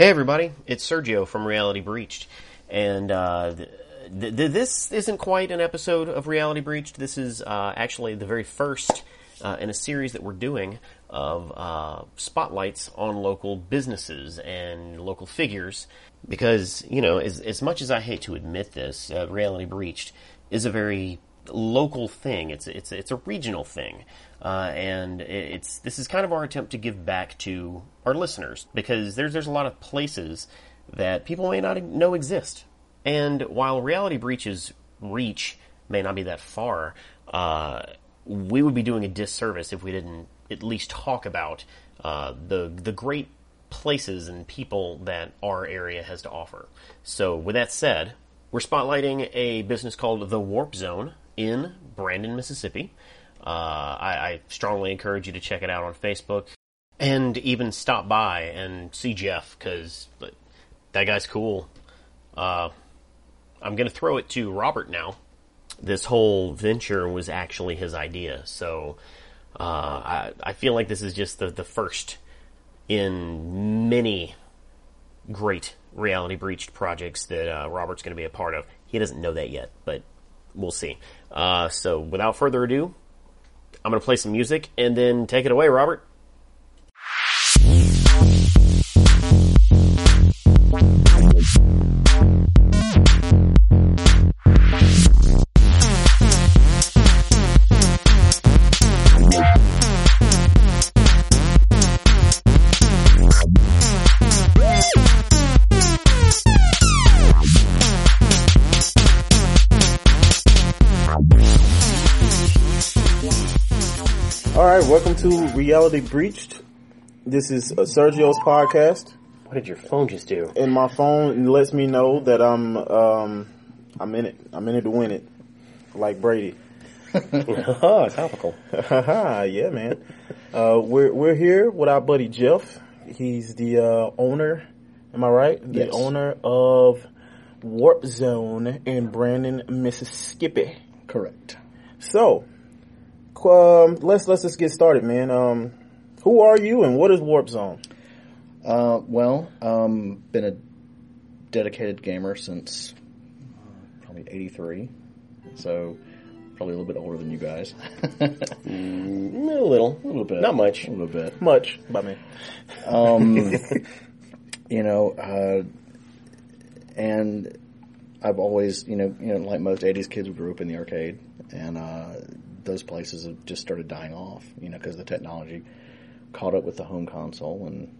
Hey everybody, it's Sergio from Reality Breached, and uh, th- th- this isn't quite an episode of Reality Breached. This is uh, actually the very first uh, in a series that we're doing of uh, spotlights on local businesses and local figures. Because you know, as, as much as I hate to admit this, uh, Reality Breached is a very local thing. It's it's it's a regional thing, uh, and it's this is kind of our attempt to give back to our listeners because there's there's a lot of places that people may not know exist. And while Reality Breach's reach may not be that far, uh, we would be doing a disservice if we didn't at least talk about uh, the the great places and people that our area has to offer. So, with that said, we're spotlighting a business called the Warp Zone in Brandon, Mississippi. Uh, I, I, strongly encourage you to check it out on Facebook and even stop by and see Jeff because that guy's cool. Uh, I'm going to throw it to Robert now. This whole venture was actually his idea, so uh, I, I, feel like this is just the, the first in many great reality breached projects that uh, Robert's going to be a part of. He doesn't know that yet, but we'll see. Uh, so without further ado, I'm going to play some music and then take it away, Robert. To Reality Breached. This is uh, Sergio's podcast. What did your phone just do? And my phone lets me know that I'm um, I'm in it. I'm in it to win it, like Brady. oh, topical. yeah, man. Uh, we're we're here with our buddy Jeff. He's the uh, owner. Am I right? The yes. owner of Warp Zone in Brandon, Mississippi. Correct. So, um, let's let's just get started, man. Um, who are you and what is Warp Zone? Uh, well, um, been a dedicated gamer since uh, probably '83, so probably a little bit older than you guys. mm, a little, a little bit, not much, a little bit, much by me. Um, you know, uh, and I've always, you know, you know, like most '80s kids, we grew up in the arcade, and uh, those places have just started dying off, you know, because the technology caught up with the home console, and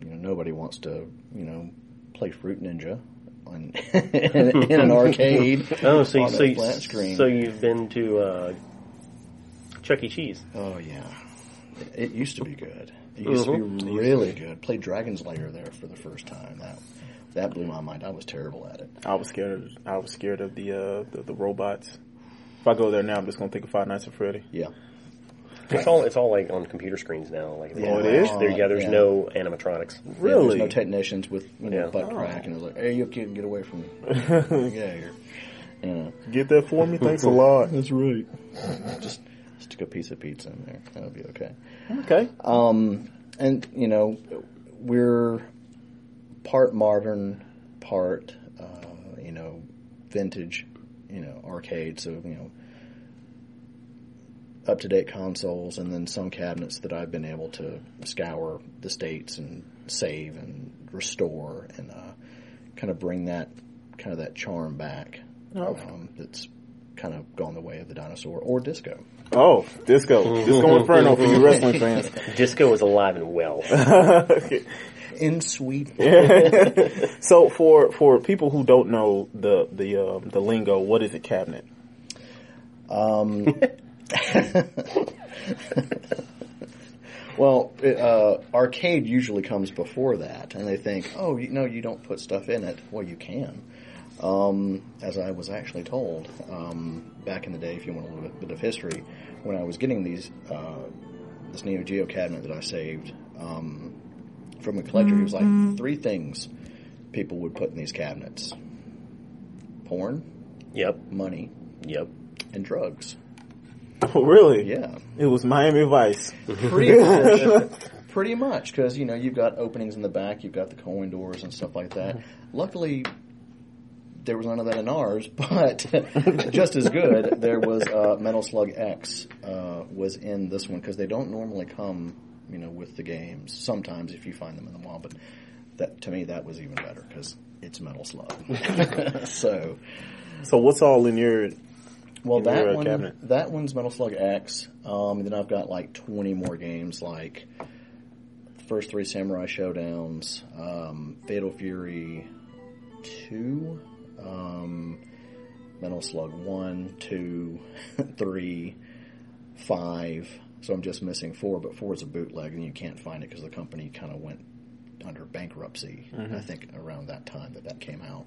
you know nobody wants to, you know, play Fruit Ninja on, in, in, an arcade. oh, so so, you, so you've been to uh, Chuck E. Cheese? Oh yeah, it, it used to be good. It used mm-hmm. to be really good. Played Dragon's Lair there for the first time. That that blew my mind. I was terrible at it. I was scared. Of, I was scared of the uh, the, the robots. If I go there now, I'm just gonna think of Five Nights at Freddy. Yeah. It's all it's all like on computer screens now. Like yeah, oh, it is. There, yeah, there's yeah. no animatronics. Really? Yeah, there's no technicians with you know, yeah. butt oh. crack, and it's like, "Hey, you kid, get away from me! yeah, here. Yeah. Get that for me. Thanks a lot. That's right. just stick a piece of pizza in there. That'll be okay. Okay. Um, and you know, we're part modern, part uh, you know, vintage you know, arcade. So, you know, up to date consoles and then some cabinets that I've been able to scour the states and save and restore and uh, kind of bring that kind of that charm back. Oh. Um, that's kind of gone the way of the dinosaur or disco. Oh, disco, disco inferno for you wrestling fans. Disco is alive and well. in Sweden. so for for people who don't know the the um, the lingo, what is a cabinet? Um. well, uh, arcade usually comes before that, and they think, oh, you know, you don't put stuff in it. Well, you can. Um, as I was actually told um, back in the day, if you want a little bit of history, when I was getting these uh, this Neo Geo cabinet that I saved, um, from a collector. He was like, mm-hmm. three things people would put in these cabinets porn, yep, money, yep, and drugs. Oh, really? Yeah. It was Miami Vice. Pretty much. Pretty much, because you know you've got openings in the back, you've got the coin doors and stuff like that. Luckily, there was none of that in ours, but just as good, there was uh, Metal Slug X uh, was in this one because they don't normally come, you know, with the games. Sometimes if you find them in the mall, but that to me that was even better because it's Metal Slug. so, So what's all in your? well, In that uh, one, cabinet. that one's Metal Slug X. Um, and then I've got like twenty more games, like first three Samurai Shodowns, um, Fatal Fury two, um, Metal Slug one, two, three, five. So I'm just missing four, but four is a bootleg, and you can't find it because the company kind of went under bankruptcy. I think around that time that that came out.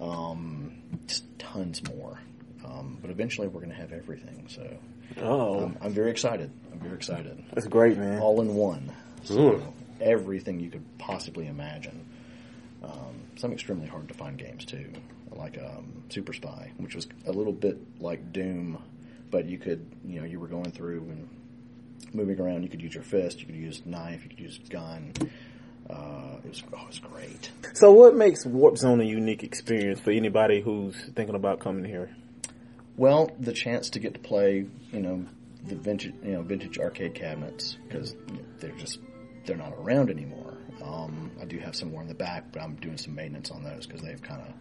Um, just tons more. Um, but eventually we're going to have everything. So Oh, um, I'm very excited. I'm very excited. that's great, man. All in one. So everything you could possibly imagine. Um, some extremely hard to find games too, like um, Super Spy, which was a little bit like Doom, but you could, you know, you were going through and moving around. You could use your fist, you could use knife, you could use gun. Uh, it was oh, it was great. So what makes Warp Zone a unique experience for anybody who's thinking about coming here? Well, the chance to get to play, you know, the vintage, you know, vintage arcade cabinets because they're just they're not around anymore. Um, I do have some more in the back, but I'm doing some maintenance on those because they've kind of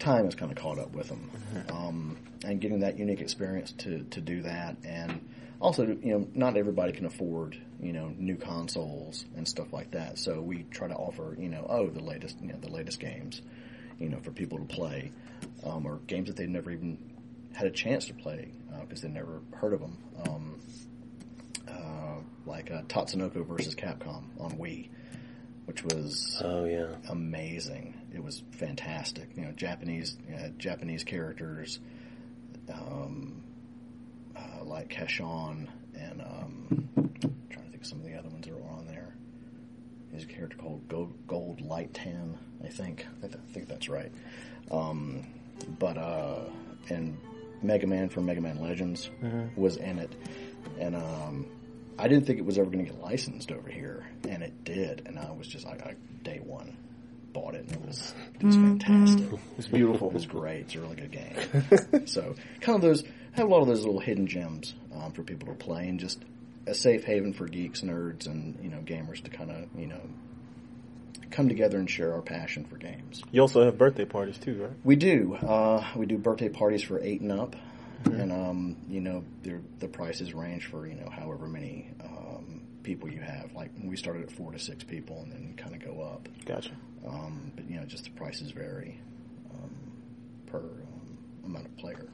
time has kind of caught up with them. Um, and getting that unique experience to to do that, and also, you know, not everybody can afford you know new consoles and stuff like that. So we try to offer you know oh the latest you know the latest games, you know, for people to play, um, or games that they've never even had a chance to play because they've never heard of them. Um, uh, like uh, Tatsunoko versus Capcom on Wii, which was Oh yeah. amazing. It was fantastic. You know, Japanese uh, Japanese characters, um, uh, like Casshan and um, I'm trying to think of some of the other ones that were on there. There's a character called Gold, Gold Lightan, I think. I, th- I think that's right. Um, but uh, and Mega Man from Mega Man Legends was in it, and um, I didn't think it was ever going to get licensed over here, and it did. And I was just like, I, day one, bought it, and it was it was fantastic. It's beautiful. It was great. It's a really good game. so, kind of those have a lot of those little hidden gems um, for people to play, and just a safe haven for geeks, nerds, and you know gamers to kind of you know come together and share our passion for games. You also have birthday parties too, right? We do. Uh, we do birthday parties for eight and up, and um, you know the prices range for you know however many um, people you have. Like we started at four to six people, and then kind of go up. Gotcha. Um, but you know, just the prices vary um, per um, amount of player.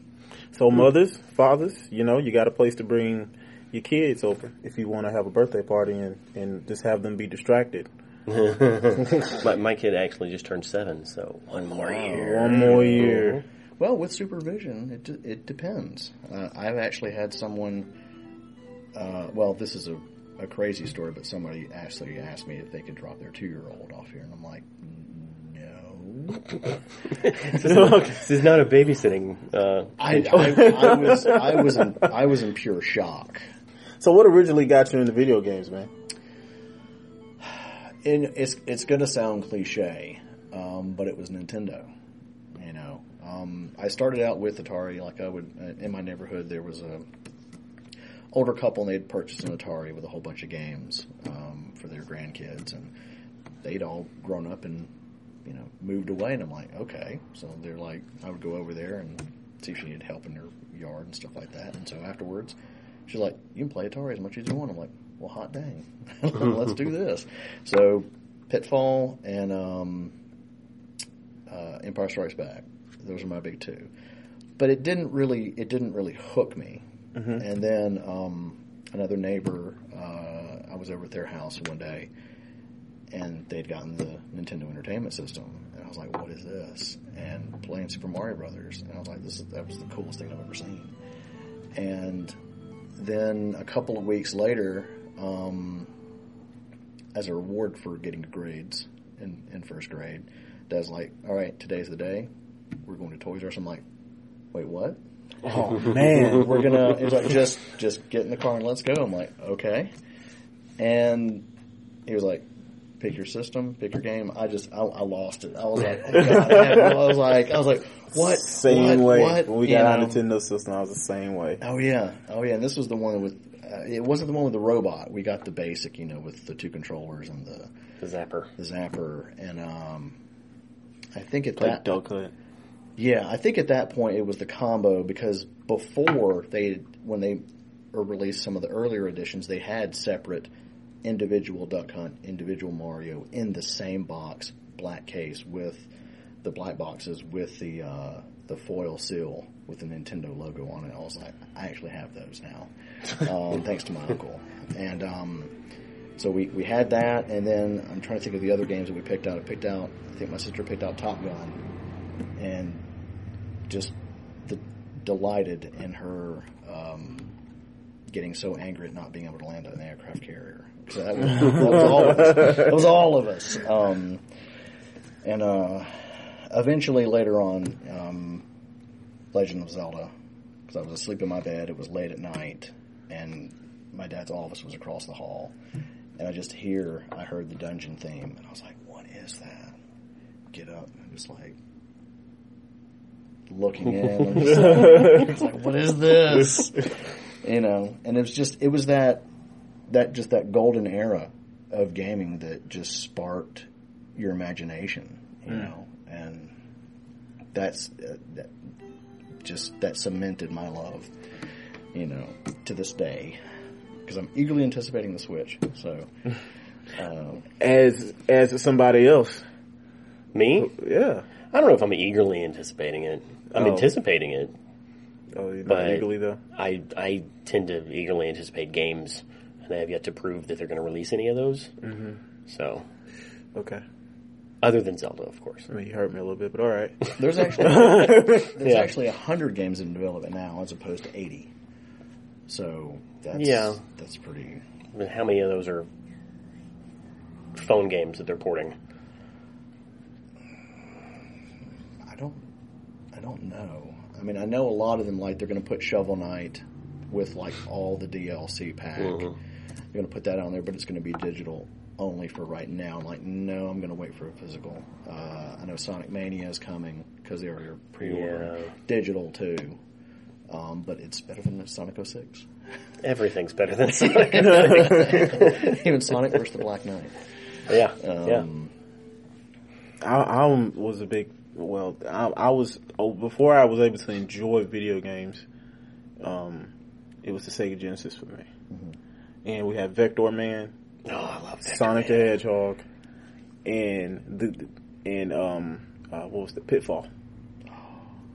So mothers, fathers, you know, you got a place to bring your kids over if you want to have a birthday party and, and just have them be distracted. my, my kid actually just turned seven, so one more year. One more year. Well, with supervision, it d- it depends. Uh, I've actually had someone. Uh, well, this is a, a crazy story, but somebody actually asked me if they could drop their two year old off here, and I'm like, no. This is not a babysitting. Uh, I, I, I was I was in I was in pure shock. So what originally got you into video games, man? And it's it's going to sound cliche, um, but it was Nintendo. You know, um, I started out with Atari. Like I would uh, in my neighborhood, there was a older couple, and they'd purchased an Atari with a whole bunch of games um, for their grandkids, and they'd all grown up and you know moved away. And I'm like, okay, so they're like, I would go over there and see if she needed help in her yard and stuff like that. And so afterwards, she's like, you can play Atari as much as you want. I'm like, well, hot dang, let's do this. So Pitfall and um, uh, Empire Strikes Back. Those are my big two. But it didn't really it didn't really hook me. And then um, another neighbor, uh, I was over at their house one day, and they'd gotten the Nintendo Entertainment System, and I was like, "What is this?" And playing Super Mario Brothers, and I was like, "This is that was the coolest thing I've ever seen." And then a couple of weeks later, um, as a reward for getting grades in, in first grade, Dad's like, "All right, today's the day. We're going to Toys R Us." I'm like, "Wait, what?" Oh man. We're gonna. He's like, "Just, just get in the car and let's go." I'm like, "Okay." and he was like, "Pick your system, pick your game." I just, I, I lost it. I was like, oh God, I, had, I was like, I was like, what? Same What? way. What? When we You got our know? Nintendo system, I was the same way. Oh yeah, oh yeah. And this was the one with. Uh, it wasn't the one with the robot. We got the basic, you know, with the two controllers and the, The Zapper. the zapper, and um, I think at Played that Duck Hunt. Yeah, I think at that point it was the combo because before they when they released some of the earlier editions, they had separate individual Duck Hunt, individual Mario in the same box, black case with the black boxes with the uh, the foil seal with the Nintendo logo on it. I was like, I actually have those now, um, thanks to my uncle. And um, so we, we had that, and then I'm trying to think of the other games that we picked out. I picked out, I think my sister picked out Top Gun, and just the, delighted in her um, getting so angry at not being able to land on an aircraft carrier. So that was, that was all of us. That was all of us. Um, and uh, eventually, later on, um, Legend of Zelda, because I was asleep in my bed. It was late at night, and my dad's office was across the hall. And I just hear, I heard the dungeon theme, and I was like, "What is that?" Get up, and just like looking in. I'm just like, it's like, what is this? You know, and it was just, it was that, that just that golden era of gaming that just sparked your imagination, you know, and that's uh, that just that cemented my love, you know, to this day because I'm eagerly anticipating the Switch. So, um, As as somebody else, Me? yeah. I don't know if I'm eagerly anticipating it. I'm Oh. anticipating it. Oh, But- eagerly though. I I tend to eagerly anticipate games, and I have yet to prove that they're going to release any of those. Mm-hmm. So, Okay. other than Zelda, of course. I mean, you hurt me a little bit, but all right. there's actually there's Yeah. actually hundred games in development now as opposed to eighty. So that's Yeah. that's pretty. How many of those are phone games that they're porting? I don't I don't know. I mean, I know a lot of them like they're going to put Shovel Knight with like all the DLC pack. Mhm. They're going to put that on there, but it's going to be digital only for right now. I'm like, no, I'm going to wait for a physical. Uh, I know Sonic Mania is coming because they already pre-ordered Yeah. digital too. Um, but it's better than Sonic 06. Everything's better than Sonic. Even Sonic versus the Black Knight. yeah, yeah. Um, I, I was a big well. I, I was oh, before I was able to enjoy video games. Um, it was the Sega Genesis for me, and we had Vector Man, Oh, I love that. Sonic the Hedgehog, and the and um, uh, what was the Pitfall?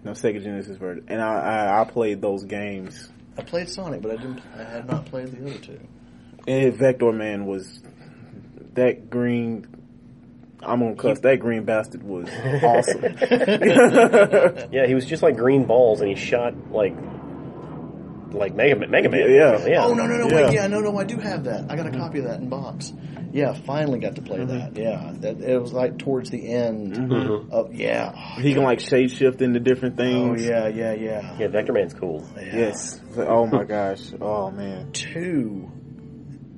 No Sega Genesis version, and I, I I played those games. I played Sonic, but I didn't. I had not played the other two. And Vector Man was that green. I'm gonna cuss. That green bastard was awesome. Yeah, he was just like green balls, and he shot like like Mega Man. Mega Man. Yeah. yeah. Oh no no no Yeah. wait yeah no no I do have that I got a copy of that in box yeah finally got to play Mm-hmm. that yeah that it was like towards the end Mm-hmm. of yeah oh, he can like shape shift into different things. oh yeah yeah yeah Yeah, Vector Man's cool. Yeah. Yes. Oh my gosh. Oh man. two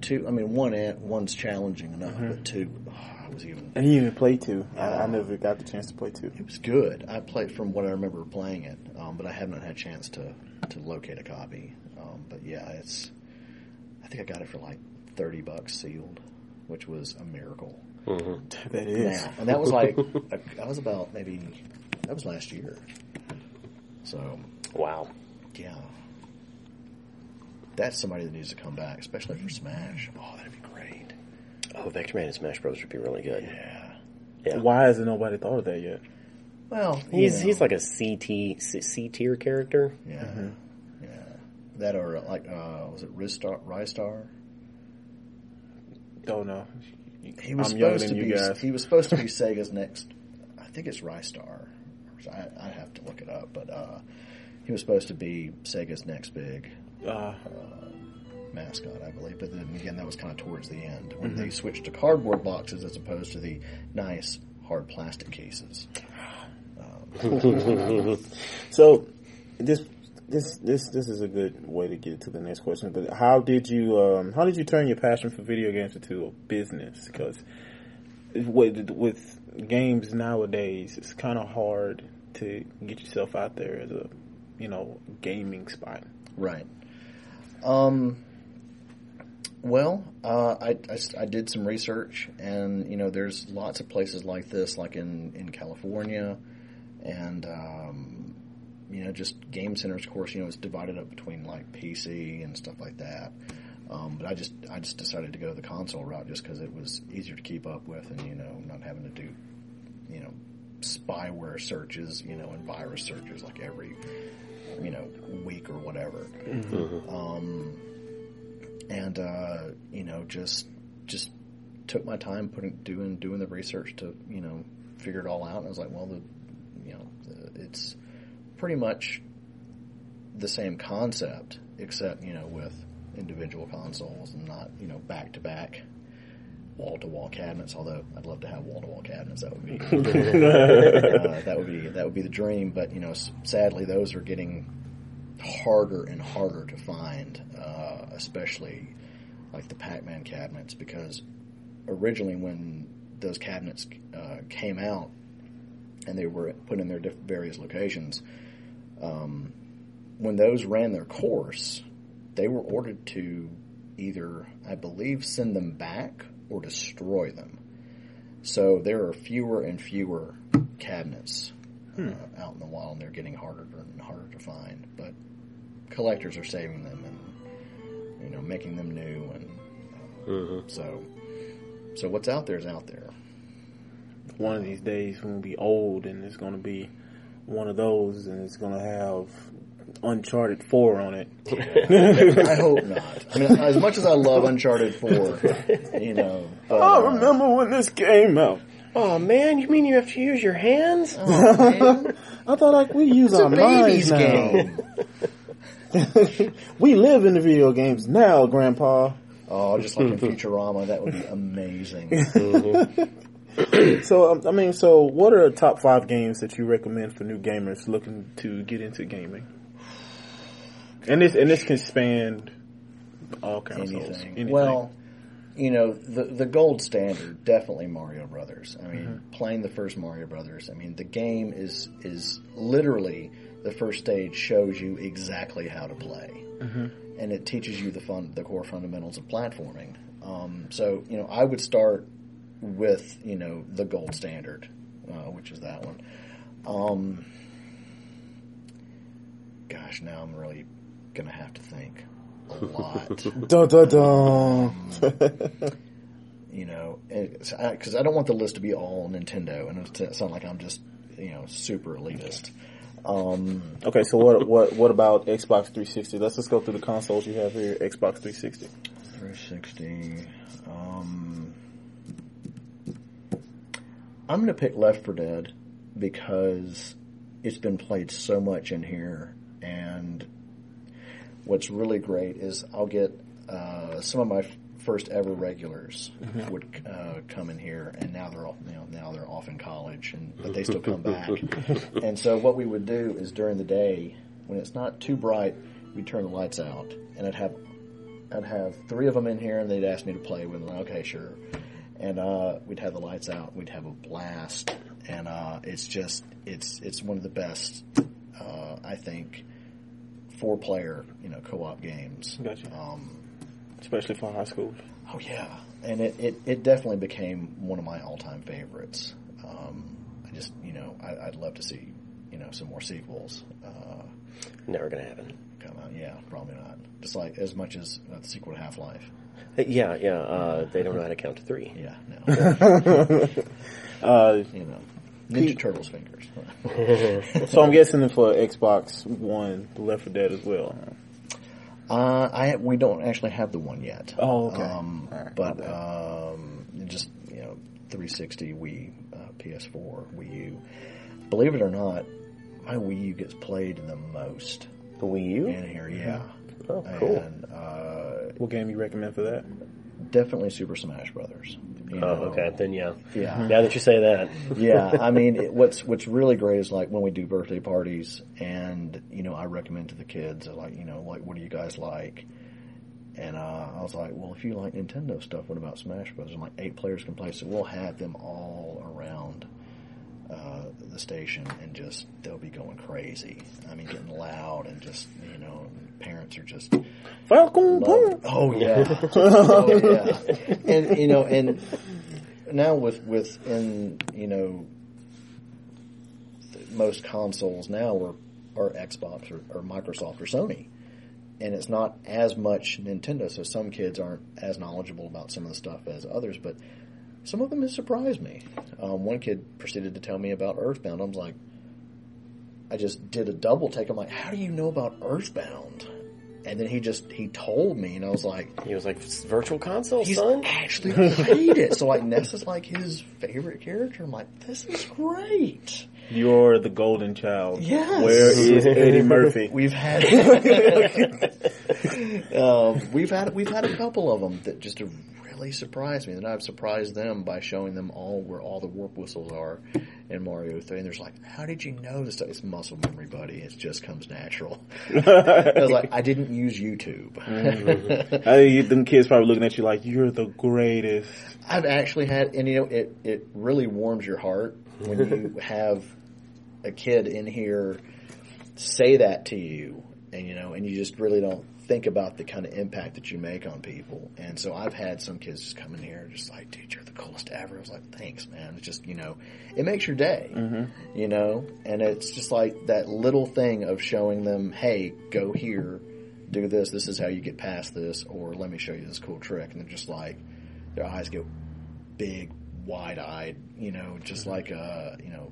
two I mean one and one's challenging enough Mm-hmm. but two oh, I was even And he even played two. I, I never got the chance to play two. it was good I played from what I remember playing it um, but I have not had a chance to to locate a copy um, but yeah it's I think I got it for like thirty bucks sealed which was a miracle. That is. now, and that was like that was about maybe that was last year. So Wow. yeah, that's somebody that needs to come back, especially for Smash. Oh, that'd be great. Oh, Vector Man and Smash Bros. would be really good. Yeah. Yeah. Why hasn't nobody thought of that yet? Well, you He's know, he's like a CT C, C tier character. yeah, yeah. That or like uh, was it Ristar, Rystar? Don't know. He was I'm supposed to be. guys. He was supposed to be Sega's next. I think it's Rystar. I, I have to look it up, but uh, he was supposed to be Sega's next big Uh, mascot, I believe. But then again, that was kind of towards the end when they switched to cardboard boxes as opposed to the nice hard plastic cases. so this this this this is a good way to get to the next question. But how did you um, how did you turn your passion for video games into a business? Because with with games nowadays, it's kind of hard to get yourself out there as a you know gaming spot. Right. Um. Well, uh, I, I, I did some research, and you know, there's lots of places like this, like in in California, and um, you know, just game centers. Of course, you know, it's divided up between like PC and stuff like that. Um, but I just I just decided to go the console route just because it was easier to keep up with, and you know, not having to do you know spyware searches, you know, and virus searches like every you know week or whatever. Um, and uh, you know, just just took my time putting doing doing the research to you know figure it all out. And I was like, well, the you know, the, it's pretty much the same concept, except you know with individual consoles and not you know back to back wall to wall cabinets. Although I'd love to have wall to wall cabinets, that would be uh, that would be that would be the dream. But you know, sadly, those are getting harder and harder to find, uh, especially like the Pac-Man cabinets, because originally when those cabinets uh, came out and they were put in their diff- various locations, um, when those ran their course, they were ordered to either, I believe, send them back or destroy them. So there are fewer and fewer cabinets uh, out in the wild, and they're getting harder and harder to find. But collectors are saving them and you know making them new, and uh, so so what's out there is out there. One of these days, we're gonna be old, and it's gonna be one of those, and it's gonna have Uncharted Four on it. I hope not. I mean, as much as I love Uncharted Four, you know, but, I uh, remember when this came out. Oh man, you mean you have to use your hands? oh, man, I thought like we use it's a our minds baby's now. game. we live in the video games now, Grandpa. Oh, just like in Futurama, that would be amazing. So um, I mean, so what are the top five games that you recommend for new gamers looking to get into gaming? And this and this can span all kinds anything. Anything. Well, you know, the the gold standard definitely Mario Brothers. I mean, playing the first Mario Brothers. I mean, the game is is literally the first stage shows you exactly how to play, and it teaches you the fun the core fundamentals of platforming. Um, so you know, I would start with you know the gold standard, uh, which is that one. Um, gosh, now I'm really gonna have to think a lot. dun, dun, dun. you know, because I, don't want the list to be all Nintendo and it sound like I'm just you know super elitist. Um, okay, so what what what about Xbox 360? Let's just go through the consoles you have here. Xbox 360. 360. Um, I'm to pick Left 4 Dead because it's been played so much in here, and what's really great is I'll get uh, some of my first ever regulars would uh, come in here, and now they're all you know now they're off in college, and but they still come back. and so what we would do is during the day when it's not too bright, we'd turn the lights out, and I'd have I'd have three of them in here, and they'd ask me to play with them. Okay, sure. And uh, we'd have the lights out. We'd have a blast, and uh, it's just it's it's one of the best, uh, I think, four player you know co op games. Gotcha. Um, Especially for high school. oh yeah, and it, it, it definitely became one of my all time favorites. Um, I just you know I, I'd love to see you know some more sequels. Uh, Never gonna happen. come out. Yeah, probably not. Just like as much as uh, the sequel to Half Life. Yeah, yeah. Uh, they don't know how to count to three. Yeah, no. Uh, you know, Ninja Turtles fingers. so I'm guessing for Xbox One, Left 4 Dead as well. huh? Uh, I we don't actually have the one yet. Oh, okay. Um, All right, but um, just you know, 360, Wii, uh, PS4, Wii U. Believe it or not, my Wii U gets played the most The Wii U. in here. Yeah. Oh, cool. And uh, What game you recommend for that? Definitely Super Smash Brothers. You Oh, know? okay. Then yeah. Yeah. Now that you say that, yeah, I mean, it, what's what's really great is like when we do birthday parties, and you know, I recommend to the kids, like, you know, like, what do you guys like? And uh, I was like, well, if you like Nintendo stuff, what about Smash Brothers? And like eight players can play, so we'll have them all around uh, the station, and just they'll be going crazy. I mean, getting loud, and just you know, parents are just Falcon Love- Punch. Oh yeah, oh yeah. And you know, and now with with in you know most consoles now are are Xbox or, or Microsoft or Sony, and it's not as much Nintendo. So some kids aren't as knowledgeable about some of the stuff as others, but some of them have surprised me. Um, one kid proceeded to tell me about Earthbound. I was like, I just did a double take. I'm like, how do you know about Earthbound? And then he just he told me, and I was like, he was like, "It's virtual console, he's son." actually played it. So like Ness is like his favorite character. I'm like, this is great. You're the golden child. Yes. Where is Eddie Murphy? We've had um, we've had we've had a couple of them that just have really surprised me. And I've surprised them by showing them all where all the warp whistles are in Mario Three. And they're like, "How did you know this?" stuff?" It's muscle memory, buddy. It just comes natural. I was like, I didn't use YouTube. Mm-hmm. I think them kids probably looking at you like you're the greatest. I've actually had, and you know, it, it really warms your heart when you have a kid in here say that to you, and you know, and you just really don't think about the kind of impact that you make on people. And so I've had some kids just come in here just like, dude, you're the coolest ever. I was like, thanks, man. It's just, you know, it makes your day, mm-hmm. you know, and it's just like that little thing of showing them, hey, go here, do this. This is how you get past this, or let me show you this cool trick. And they're just like, their eyes go big, wide eyed, you know, just mm-hmm. like a, you know,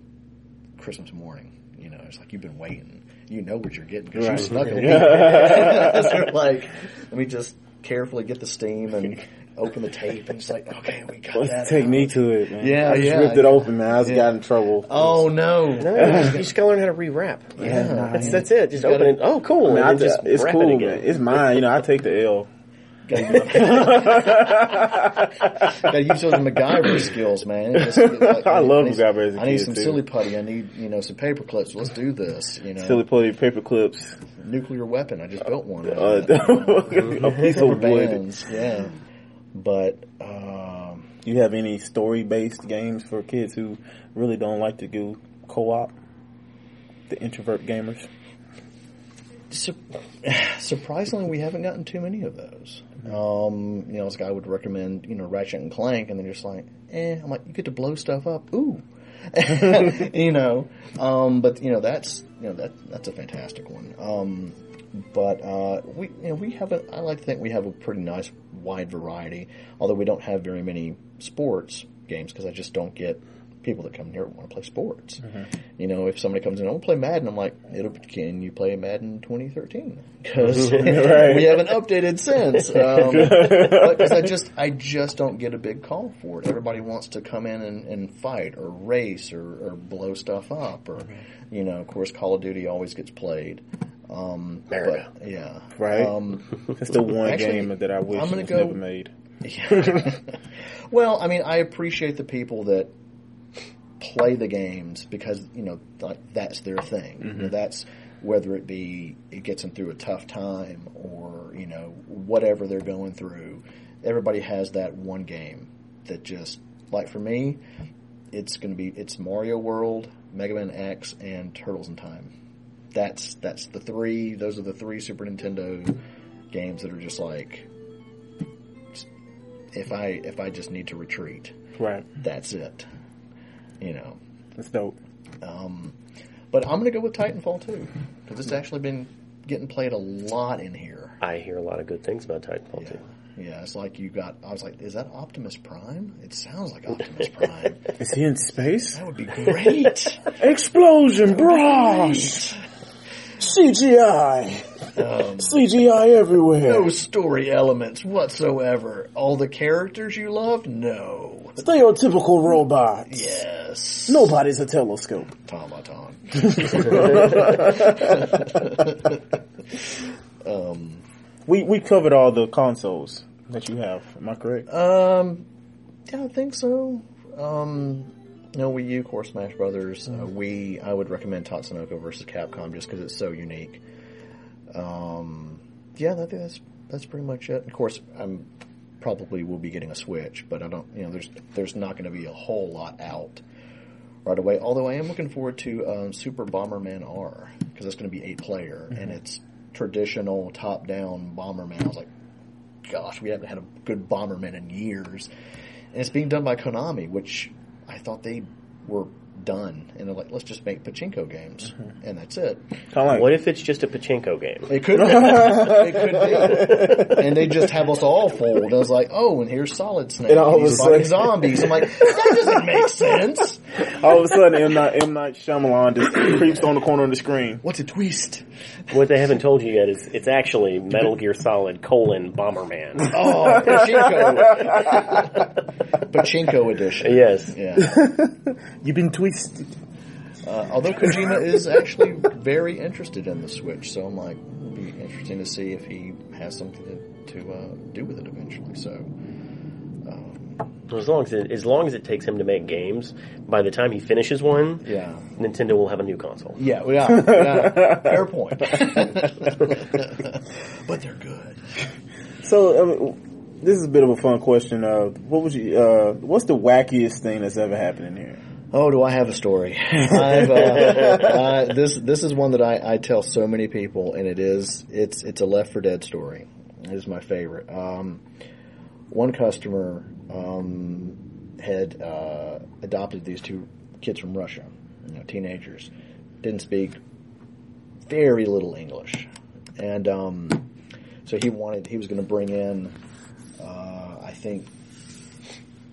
Christmas morning. You know, it's like you've been waiting. You know what you're getting because Right. you snuck a peek. so like, let me just carefully get the steam and open the tape and it's like, okay, we got What's that. the technique to it, man? Yeah, I just yeah. ripped it open, man. I just Yeah. got in trouble. Oh no. No, you just gotta learn how to rewrap. Yeah. That's, that's it. Just You open gotta- it. Oh, cool. I mean, I just it's cool, it again. man. It's mine. You know, I take the L. Gotta use those MacGyver skills, man. Just, like, I love need- MacGyver as a I need some too. silly putty. I need, you know, some paper clips. Let's do this. You know, Silly putty paper clips. nuclear weapon. I just built one. Uh, a piece of wood. yeah. But um, You have any story based games for kids who really don't like to do co op? The introvert gamers. Sur- surprisingly, we haven't gotten too many of those. Um, you know, this guy would recommend, you know, Ratchet and Clank, and then you're just like, eh. I'm like, you get to blow stuff up, ooh, you know. Um, but you know, that's you know that that's a fantastic one. Um, but uh, we you know we have a I like to think we have a pretty nice wide variety. Although we don't have very many sports games because I just don't get people that come here want to play sports. You know, if somebody comes in, I want to play Madden. I'm like, It'll, can you play Madden 2013? Because Right. we haven't updated since. Um, because I just I just don't get a big call for it. Everybody wants to come in and, and fight or race or, or blow stuff up or you know, of course, Call of Duty always gets played. Um, America. but, yeah, Right. Um, That's the one Actually, game that I wish I'm gonna was go- never made. well, I mean, I appreciate the people that play the games because you know like that's their thing. You know, mm-hmm. that's whether it be it gets them through a tough time or you know whatever they're going through. Everybody has that one game that just like for me, it's going to be it's Mario World, Mega Man X, and Turtles in Time. That's that's the three. Those are the three Super Nintendo games that are just like if I if I just need to retreat, Right. that's it. You know. That's dope. Um, but I'm going to go with Titanfall 2 because it's actually been getting played a lot in here. I hear a lot of good things about Titanfall Yeah. too. Yeah, it's like you got. I was like, "Is that Optimus Prime?" It sounds like Optimus Prime. Is he in space? That would be great. Explosion, bros! CGI! Um, CGI everywhere! no story elements whatsoever. All the characters you love? No. Stereotypical robots. Yes. Nobody's a telescope. Automaton. um, We we covered all the consoles. that you have. Am I correct? Um, yeah, I think so. Um, no, Wii U, Core Smash Brothers. Uh, Wii, I would recommend Tatsunoko versus Capcom just because it's so unique. Um, yeah, I think that's that's pretty much it. Of course, I'm probably will be getting a Switch, but I don't. You know, there's there's not going to be a whole lot out right away. Although I am looking forward to um, Super Bomberman R because it's going to be eight player and it's traditional top down Bomberman. I was like, gosh, we haven't had a good Bomberman in years, and it's being done by Konami, which I thought they were done, and they're like, let's just make pachinko games, mm-hmm. and that's it. Like What if it's just a pachinko game? It could be. it could be. And they just have us all fooled. I was like, oh, and here's Solid Snake. And all of a sudden- zombies. I'm like, that doesn't make sense. all of a sudden M Night, M Night Shyamalan just creeps on the corner of the screen. What's a twist? What they haven't told you yet is it's actually Metal Gear Solid colon Bomberman. Oh, Pachinko. Pachinko edition. yes. Yeah. You've been twisted. Uh, although Kojima is actually very interested in the Switch, so I'm like, it'll be interesting to see if he has something to, to uh, do with it eventually. So, As long as it, as long as it takes him to make games, by the time he finishes one, yeah. Nintendo will have a new console. Yeah, we are. Yeah, fair point. but they're good. So, I mean, this is a bit of a fun question. Uh, what would you? Uh, what's the wackiest thing that's ever happened in here? Oh, do I have a story? I've, uh, uh, this this is one that I, I tell so many people, and it is it's it's a Left 4 Dead story. It is my favorite. Um, one customer um, had uh, adopted these two kids from Russia, you know, teenagers, didn't speak very little English, and um, so he wanted he was going to bring in, uh, I think,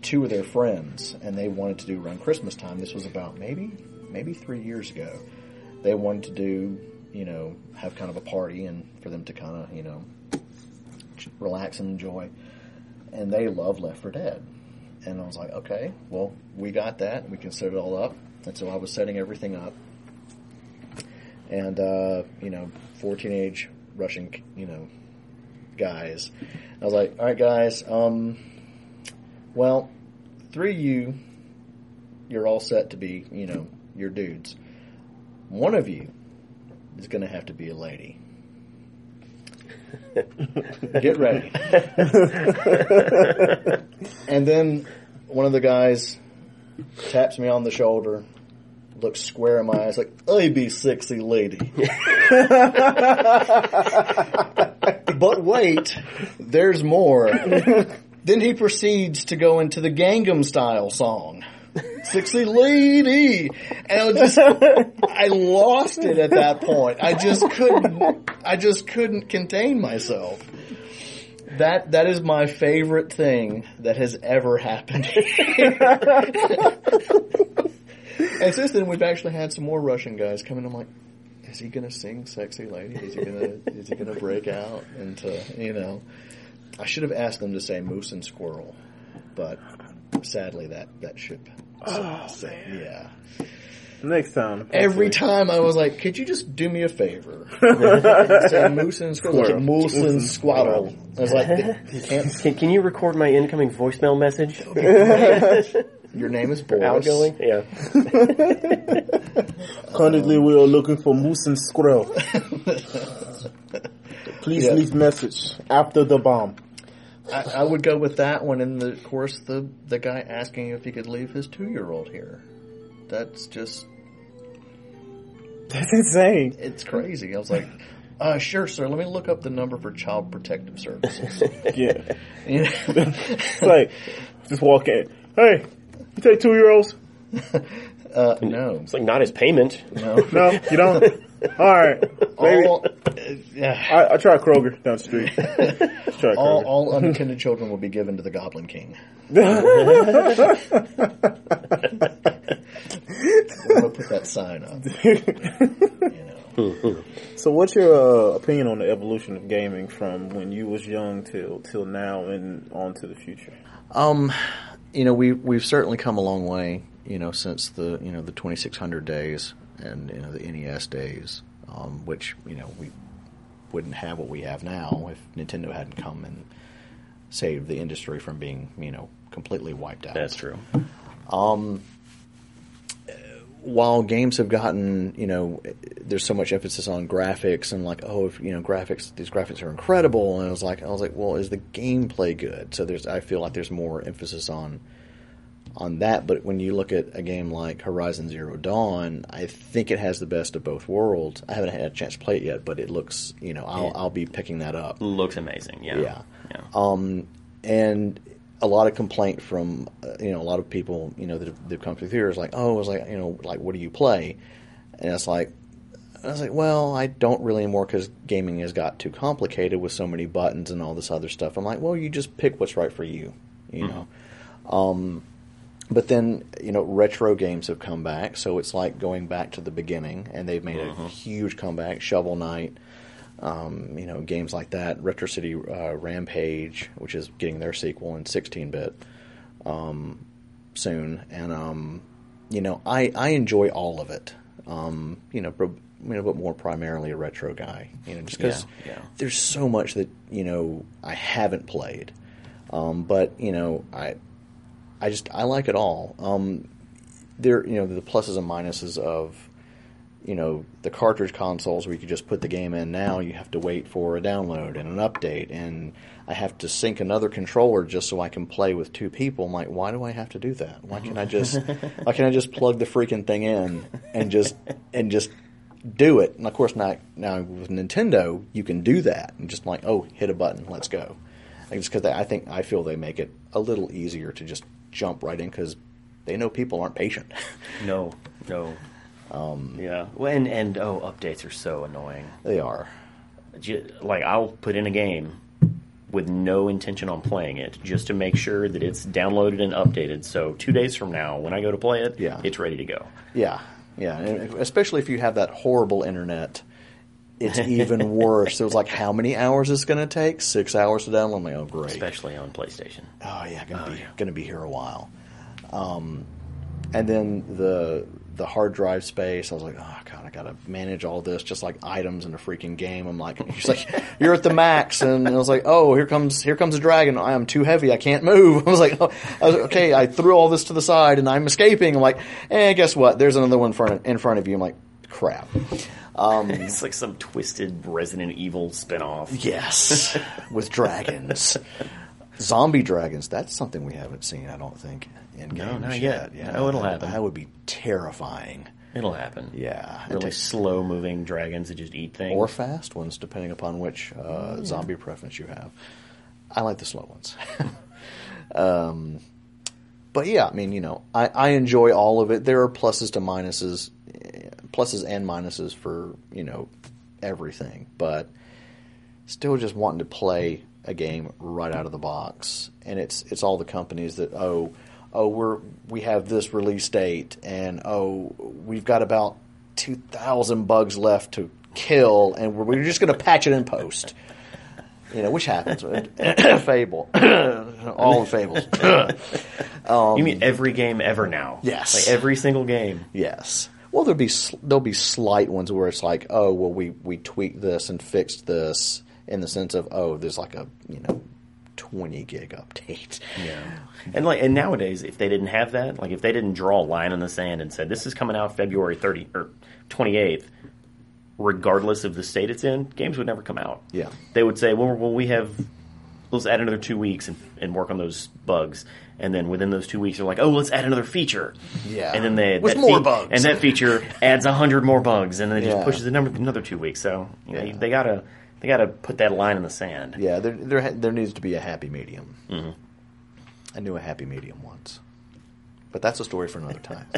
two of their friends, and they wanted to do around Christmas time. This was about maybe maybe three years ago. They wanted to do you know have kind of a party and for them to kind of you know relax and enjoy. And they love Left 4 Dead. And I was like, okay, well, we got that. We can set it all up. And so I was setting everything up. And, uh, you know, four teenage Russian, you know, guys. I was like, all right, guys, um, well, three of you, you're all set to be, you know, your dudes. One of you is going to have to be a lady. Get ready. and then one of the guys taps me on the shoulder, looks square in my eyes, like, oh, I be sexy lady. but wait, there's more. Then he proceeds to go into the Gangnam Style song. Sexy lady, and I just, I lost it at that point. I just couldn't, I just couldn't contain myself. That that is my favorite thing that has ever happened. and since then, we've actually had some more Russian guys come in. I'm like, is he gonna sing "Sexy Lady"? Is he gonna is he gonna break out into you know? I should have asked them to say "Moose and Squirrel," but sadly that that ship. Oh, yeah. Next time. Every hopefully. time I was like, could you just do me a favor? Say moose and squirrel. Like, Squirrel. moose and Moose and squirrel. I was like, can't. Can, can you record my incoming voicemail message? Your name is Boris. Outgoing? Yeah. Currently, we are looking for moose and squirrel. Please Yeah. leave message after the bomb. I, I would go with that one, and the, of course, the the guy asking if he could leave his two year old here. That's just That's insane. it's crazy. I was like, uh, sure, sir. Let me look up the number for Child Protective Services. Yeah. You know? It's like, just walk in. Hey, you take two year olds? uh, no, It's like not his payment. no. No, you don't? Alright. Maybe. All, uh, yeah. I, I try Kroger down the street. try All, Kroger. all unattended children will be given to the Goblin King. I'm put that sign up. You know. So, what's your uh, opinion on the evolution of gaming from when you was young till till now and on to the future? Um, you know, we we've certainly come a long way. You know, since the you know the 2600 days and you know the NES days, um, which you know we wouldn't have what we have now if Nintendo hadn't come and saved the industry from being you know completely wiped out. That's true. while games have gotten, you know, there's so much emphasis on graphics and like, oh, if, you know, graphics, these graphics are incredible. And I was like, I was like, well, is the gameplay good? So there's, I feel like there's more emphasis on, on that. But when you look at a game like Horizon Zero Dawn, I think it has the best of both worlds. I haven't had a chance to play it yet, but it looks, you know, I'll, I'll be picking that up. Looks amazing. Yeah. Yeah. Yeah. Um, and a lot of complaint from uh, you know a lot of people you know that have, that have come through theaters like oh it was like you know like what do you play and it's like I was like well I don't really anymore because gaming has got too complicated with so many buttons and all this other stuff I'm like well you just pick what's right for you you know um, but then you know retro games have come back so it's like going back to the beginning and they've made a huge comeback Shovel Knight um, you know, games like that. Retro City uh, Rampage, which is getting their sequel in 16-bit um, soon, and um, you know, I I enjoy all of it. Um, you know, but, you know, but more primarily a retro guy. You know, just because Yeah, yeah. there's so much that you know I haven't played, um, but you know, I I just I like it all. Um, there, you know, the pluses and minuses of you know the cartridge consoles where you could just put the game in now you have to wait for a download and an update and i have to sync another controller just so i can play with two people. I'm like why do i have to do that? Why can't i just why can't i just plug the freaking thing in and just and just do it? And of course now now with nintendo you can do that and just like oh hit a button let's go. Just because i think i feel they make it a little easier to just jump right in because they know people aren't patient No. No. Um, yeah. Well, and and oh, updates are so annoying. they are Like I'll put in a game with no intention on playing it, just to make sure that it's downloaded and updated. So two days from now, when I go to play it, Yeah. it's ready to go. Yeah, yeah, and especially if you have that horrible internet, it's even worse. It was like, how many hours is it going to take? Six hours to download. I'm like, oh great. Especially on PlayStation. oh yeah, gonna Oh, be yeah. gonna be here a while. Um, and then the the hard drive space. I was like, oh god, I gotta manage all this just like items in a freaking game. I'm like, she's like, you're at the max, and I was like, oh, here comes here comes a dragon. I am too heavy. I can't move. I was like, oh, I was okay. I threw all this to the side, and I'm escaping. I'm like, eh, guess what? There's another one in front in front of you. I'm like, crap. Um, It's like some twisted Resident Evil spinoff. Yes, with dragons, zombie dragons. That's something we haven't seen. I don't think in No, games not yet. Yeah, No, it'll happen. That would be terrifying. It'll happen. Yeah, Really takes- slow moving dragons that just eat things. or fast ones, depending upon which uh, zombie preference you have. I like the slow ones. um, but yeah, I mean, you know, I, I enjoy all of it. There are pluses to minuses, pluses and minuses for you know everything, but still just wanting to play a game right out of the box. And it's it's all the companies that oh oh we're we have this release date and oh we've got about two thousand bugs left to kill and we're, we're just going to patch it in post. You know, which happens. Fable, all the fables. you mean every game ever now? um, Yes. Like every single game. Yes. Well, there'll be there'll be slight ones where it's like, oh, well, we we tweaked this and fixed this in the sense of, oh, there's like a you know, twenty gig update. Yeah. And like and nowadays if they didn't have that, like if they didn't draw a line in the sand and said this is coming out February 30 or 28th, regardless of the state it's in, games would never come out. Yeah. They would say, "Well, well we have let's add another 2 weeks and and work on those bugs." And then within those two weeks, they're like, "Oh, let's add another feature." Yeah. and then they With that more fe- bugs. and that feature adds a hundred more bugs, and then it just Yeah. pushes the number another two weeks. So you know, Yeah. they gotta they gotta put that line in the sand. Yeah, there there there needs to be a happy medium. Mm-hmm. I knew a happy medium once, but that's a story for another time.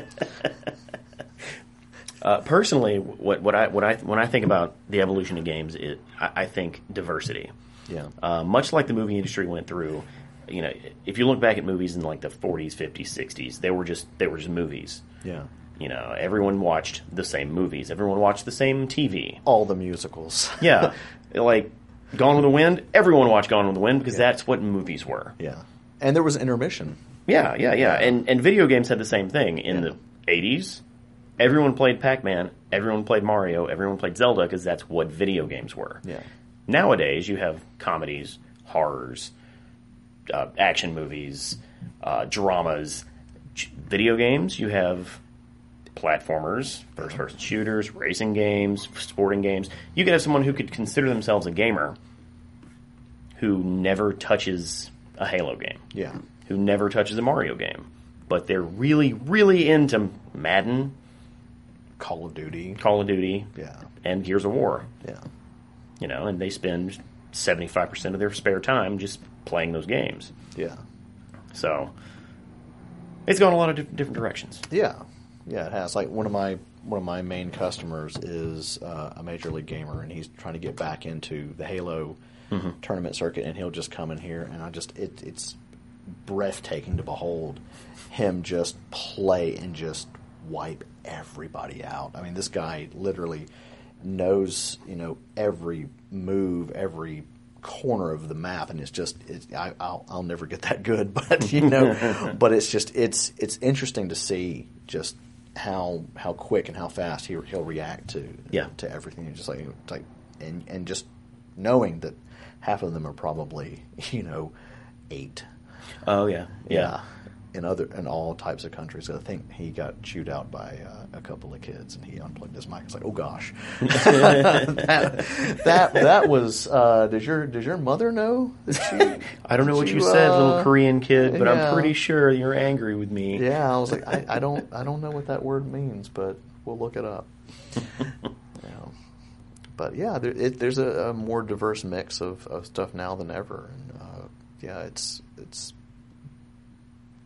Uh, personally, what, what I what I when I think about the evolution of games, it, I, I think diversity. yeah, Uh, much like the movie industry went through, you know, if you look back at movies in like the 40s, 50s, 60s, they were just they were just movies. yeah. You know, everyone watched the same movies. Everyone watched the same TV. All the musicals. Yeah, like Gone with the Wind. Everyone watched Gone with the Wind because that's what movies were. yeah, and there was intermission. Yeah, yeah, yeah. And and video games had the same thing in Yeah. the 80s. Everyone played Pac-Man, everyone played Mario, everyone played Zelda because that's what video games were. Yeah. Nowadays, you have comedies, horrors, uh, action movies, uh, dramas. Video games, you have platformers, first person shooters, racing games, sporting games. You could have someone who could consider themselves a gamer who never touches a Halo game, Yeah. who never touches a Mario game, but they're really, really into Madden, Call of Duty. Call of Duty, Yeah. and Gears of War. Yeah. You know, and they spend 75% of their spare time just playing those games. Yeah. So it's going a lot of di- different directions. Yeah, yeah, it has. Like one of my one of my main customers is uh, a major league gamer, and he's trying to get back into the Halo tournament circuit, and he'll just come in here, and I just it, it's breathtaking to behold him just play and just wipe everybody out. I mean, this guy literally knows you know every move, every corner of the map, and it's just it's, I, I'll I'll never get that good, but you know, but it's just it's it's interesting to see just how how quick and how fast he he'll react to Yeah. to everything. It's just like like and and just knowing that half of them are probably you know eight. eight Oh, yeah. yeah. In other in all types of countries, I think he got chewed out by uh, a couple of kids, and he unplugged his mic. It's like, oh gosh, that, that that was. Uh, does your does your mother know? That she, I don't know what that you said, uh, little Korean kid, but yeah. I'm pretty sure you're angry with me. Yeah, I was like, I, I don't I don't know what that word means, but we'll look it up. yeah. But yeah, there, it, there's a, a more diverse mix of, of stuff now than ever, and uh, yeah, it's it's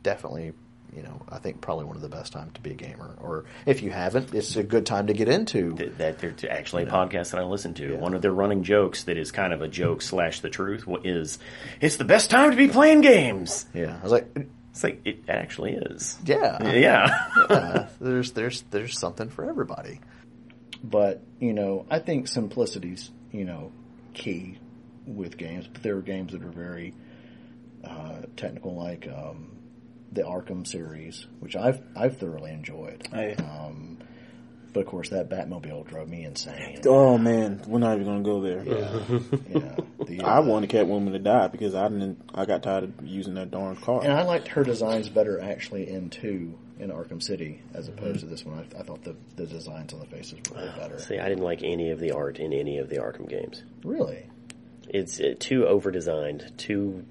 definitely you know I think probably one of the best times to be a gamer, or if you haven't, it's a good time to get into. Th- That there's actually a podcast that I listen to. Yeah. One of their running jokes that is kind of a joke slash the truth is, "It's the best time to be playing games." Yeah, I was like, It's like it actually is. yeah, Yeah. yeah, there's there's there's something for everybody. But you know, I think simplicity's you know key with games. But there are games that are very uh, technical, like um, the Arkham series, which I've I've thoroughly enjoyed. I- Um, but of course, that Batmobile drove me insane. Oh man, we're not even gonna go there. Yeah, the, I uh, wanted Catwoman to die because I didn't. I got tired of using that darn car. And I liked her designs better actually in two in Arkham City as Mm-hmm. opposed to this one. I, I thought the the designs on the faces were way better. See, I didn't like any of the art in any of the Arkham games. Really? It's uh, too over designed, too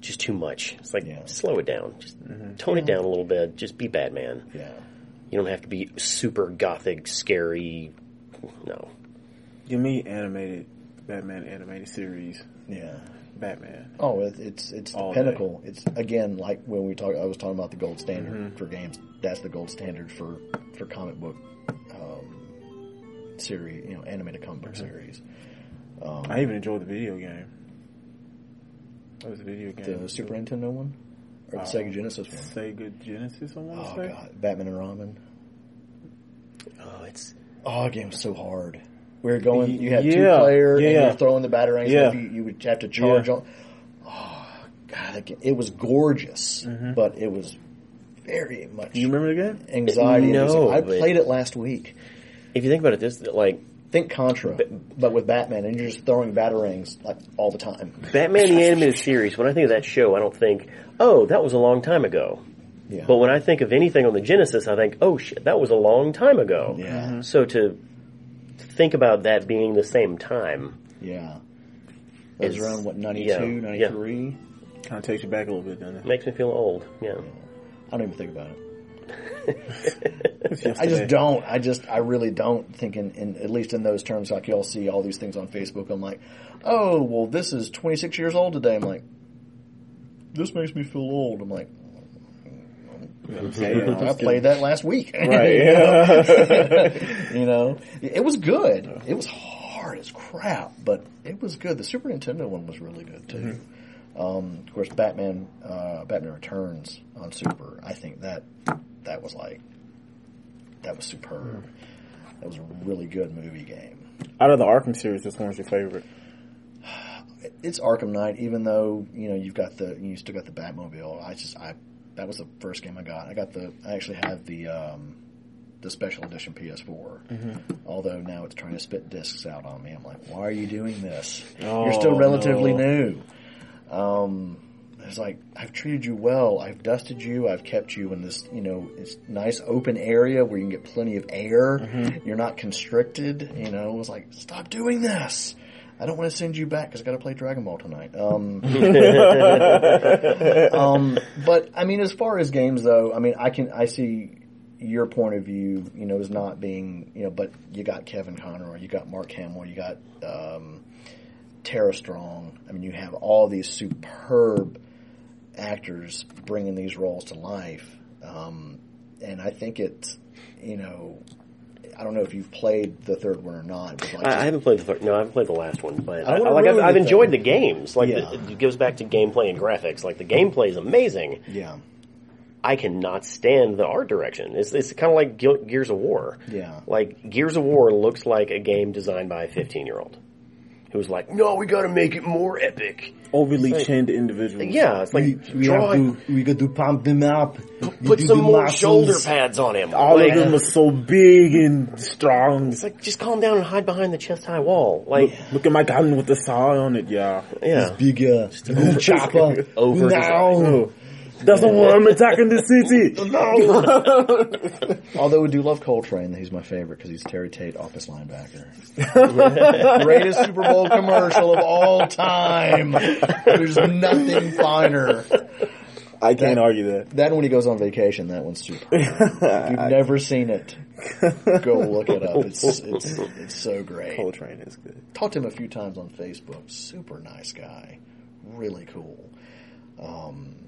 just too much. It's like Yeah. slow it down, just mm-hmm. tone it down a little bit. Just be Batman. Yeah. You don't have to be super gothic, scary. No, Give me animated Batman animated series. Yeah. Batman. Oh, it, it's it's the All pinnacle. It's again like when we talk. I was talking about the gold standard mm-hmm. for games. That's the gold standard for for comic book um, series. You know, animated comic book mm-hmm. series. Um, I even enjoyed the video game. What was the video game? The Super Nintendo one or the oh. Sega Genesis one. Sega Genesis. I want to Oh say. god, Batman and Robin. oh, it's Oh, that game was so hard. We were going. You had two Yeah, player, and yeah. you were throwing the batarangs. Yeah. You, you would have to charge Yeah. on. Oh god, that game, it was gorgeous, mm-hmm. but it was very much You remember the game? anxiety. No. I played it last week. if you think about it, this like Think Contra, but with Batman, and you're just throwing batarangs like all the time. Batman the animated series. When I think of that show, I don't think, oh, that was a long time ago. Yeah. But when I think of anything on the Genesis, I think, oh shit, that was a long time ago. Yeah. Mm-hmm. So to think about that being the same time, yeah. That was around what 92, yeah, 93? Kind of takes you back a little bit, doesn't it? makes me feel old. Yeah. I don't even think about it. I just don't. I just, I really don't think in, in, at least in those terms, like y'all see all these things on Facebook. I'm like, oh, well, this is 26 years old today. I'm like, this makes me feel old. I'm like, Yeah, I played that last week. Right. Yeah. you know, it was good. It was hard as crap, but it was good. The Super Nintendo one was really good too. Mm-hmm. Um, of course, Batman, uh, Batman Returns on Super. I think that that was like that was superb. That was a really good movie game. Out of the Arkham series, which one's your favorite? It's Arkham Knight, even though you know you've got the you still got the Batmobile. I just I that was the first game I got. I got the I actually had the um, the special edition PS4. Although now it's trying to spit discs out on me. I'm like, why are you doing this? You're still Oh, relatively no. new. Um, it's like I've treated you well. I've dusted you. I've kept you in this, you know, this nice open area where you can get plenty of air. Mm-hmm. You're not constricted. You know, it was like, stop doing this. I don't want to send you back because I got to play Dragon Ball tonight. Um, um, but I mean, as far as games though, I mean, I can I see your point of view. You know, as not being you know, but you got Kevin Conroy, you got Mark Hamill, you got um, Tara Strong. I mean, you have all these superb actors bringing these roles to life, um, and I think it's you know. I don't know if you've played the third one or not. But like I, I haven't played the third. No, I haven't played the last one, but I, I like I've, I've enjoyed the games. Like Yeah. the, it goes back to gameplay and graphics. Like the gameplay is amazing. yeah, I cannot stand the art direction. It's it's kind of like Ge- Gears of War. Yeah. Like Gears of War looks like a game designed by a 15 year old who was like, "No, we got to make it more epic." Overly It's like- chinned individuals. Yeah, it's like draw, we got to pump them up. put some more shoulder pads on him. All like, of them are so big and strong. It's like just calm down and hide behind the chest high wall. Like, Look at my gun with the saw on it, yeah. yeah, Bigger. Chopper. Uh, over now. That's a worm attacking the city. no. Although we do love Cole Train, he's my favorite because he's Terry Tate, office linebacker. Greatest Super Bowl commercial of all time. There's nothing finer. I can't argue that. That when he goes on vacation, that one's super. If you've never seen it, go look it up. It's it's it's so great. Cole Train is good. Talked to him a few times on Facebook. Super nice guy, really cool. Um,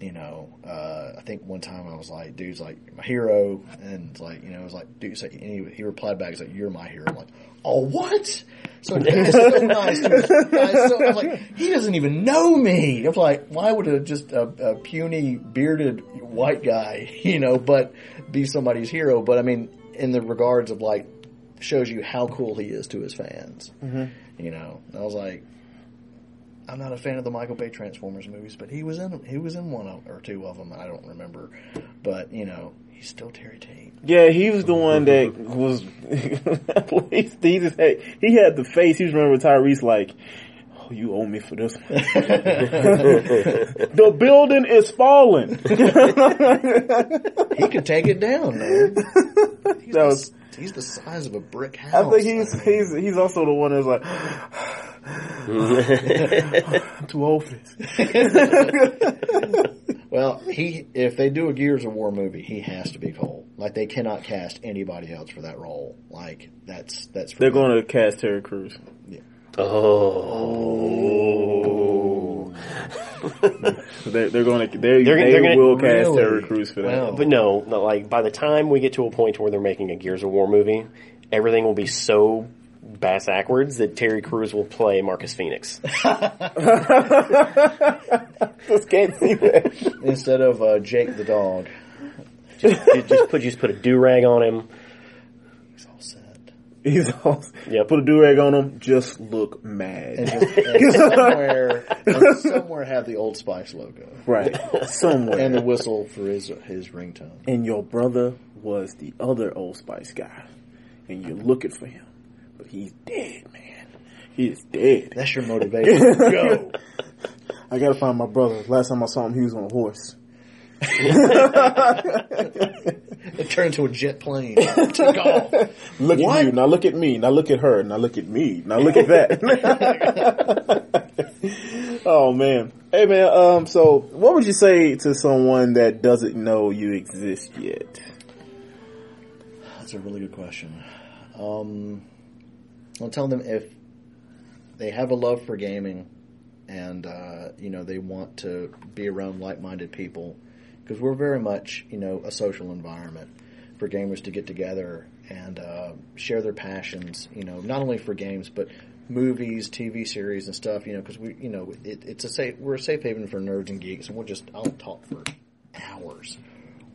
you know, uh, I think one time I was like, "Dude's like my hero," and like, you know, I was like, "Dude," so he, he replied back, "He's like, you're my hero." I'm like, "Oh, what?" So dude, so nice. Dude, nice. So I was like, "He doesn't even know me." I was like, "Why would a just a, a puny bearded white guy, you know, but be somebody's hero?" But I mean, in the regards of like, shows you how cool he is to his fans. You know, I was like, I'm not a fan of the Michael Bay Transformers movies, but he was in he was in one of, or two of them. I don't remember, but you know, he's still Terry Tate. Yeah, he was the one that was. he, just had, he had the face. He was remember Tyrese like, "Oh, you owe me for this." the building is falling. He could take it down, man. He's, That the, he's the size of a brick house. I think he's he's he's also the one that's like, "I'm too old for this." well, he if they do a Gears of War movie, he has to be Cole. Like they cannot cast anybody else for that role. Like that's that's for They're going to cast Terry Crews. oh, They're, they're going to they They're- they they're gonna- will cast Really? Terry Crews for that. Wow. but no, no, like by the time we get to a point where they're making a Gears of War movie, everything will be so bass backwards that Terry Crews will play Marcus Fenix. Just can't see instead of uh, Jake the dog. just, just put just put a do rag on him. He's all set. He's all, Yep. put a do rag on him. Just look mad. And, just, and somewhere, and somewhere have the Old Spice logo right somewhere. and the whistle for his his ringtone. and your brother was the other Old Spice guy, and you're looking for him, but he's dead, man. He is dead. That's your motivation. Go. I gotta find my brother. Last time I saw him, he was on a horse. It turned into a jet plane. Took off. Look What? at you. Now look at me. Now look at her. Now look at me. Now look at that. oh man. Hey man. Um. So, what would you say to someone that doesn't know you exist yet? That's a really good question. Um, I'll tell them if they have a love for gaming and uh, you know they want to be around like-minded people because we're very much you know a social environment for gamers to get together and uh, share their passions. You know, not only for games but movies, TV series, and stuff. You know, because we you know it, it's a safe we're a safe haven for nerds and geeks, and we'll just I'll talk for hours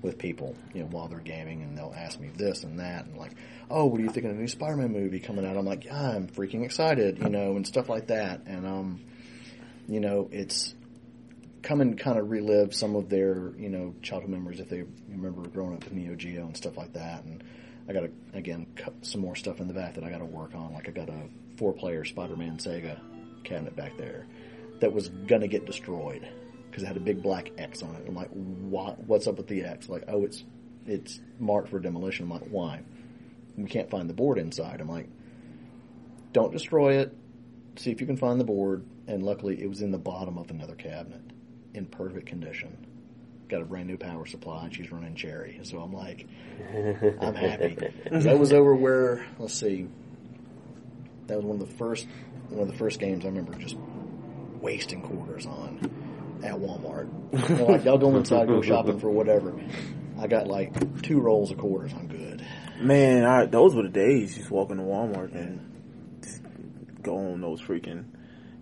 with people, you know, while they're gaming, and they'll ask me this and that, and like, oh, what do you think of the new Spider-Man movie coming out? I'm like, yeah, I'm freaking excited, you know, and stuff like that, and um, you know, it's come and kind of relive some of their, you know, childhood memories if they remember growing up with Neo Geo and stuff like that, and I got to again cut some more stuff in the back that I got to work on, like I got a four-player Spider-Man Sega cabinet back there that was gonna get destroyed because it had a big black X on it. I'm like, what, what's up with the X? Like, oh, it's it's marked for demolition. I'm like, why? We can't find the board inside. I'm like, don't destroy it. See if you can find the board. And luckily, it was in the bottom of another cabinet in perfect condition. Got a brand new power supply, and she's running cherry. So I'm like, I'm happy. That was over where, let's see, that was one of the first one of the first games I remember just wasting quarters on at Walmart. They're like, y'all go inside, go shopping for whatever. I got like two rolls of quarters. I'm good. Man, I, those were the days. Just walking to Walmart and just go on those freaking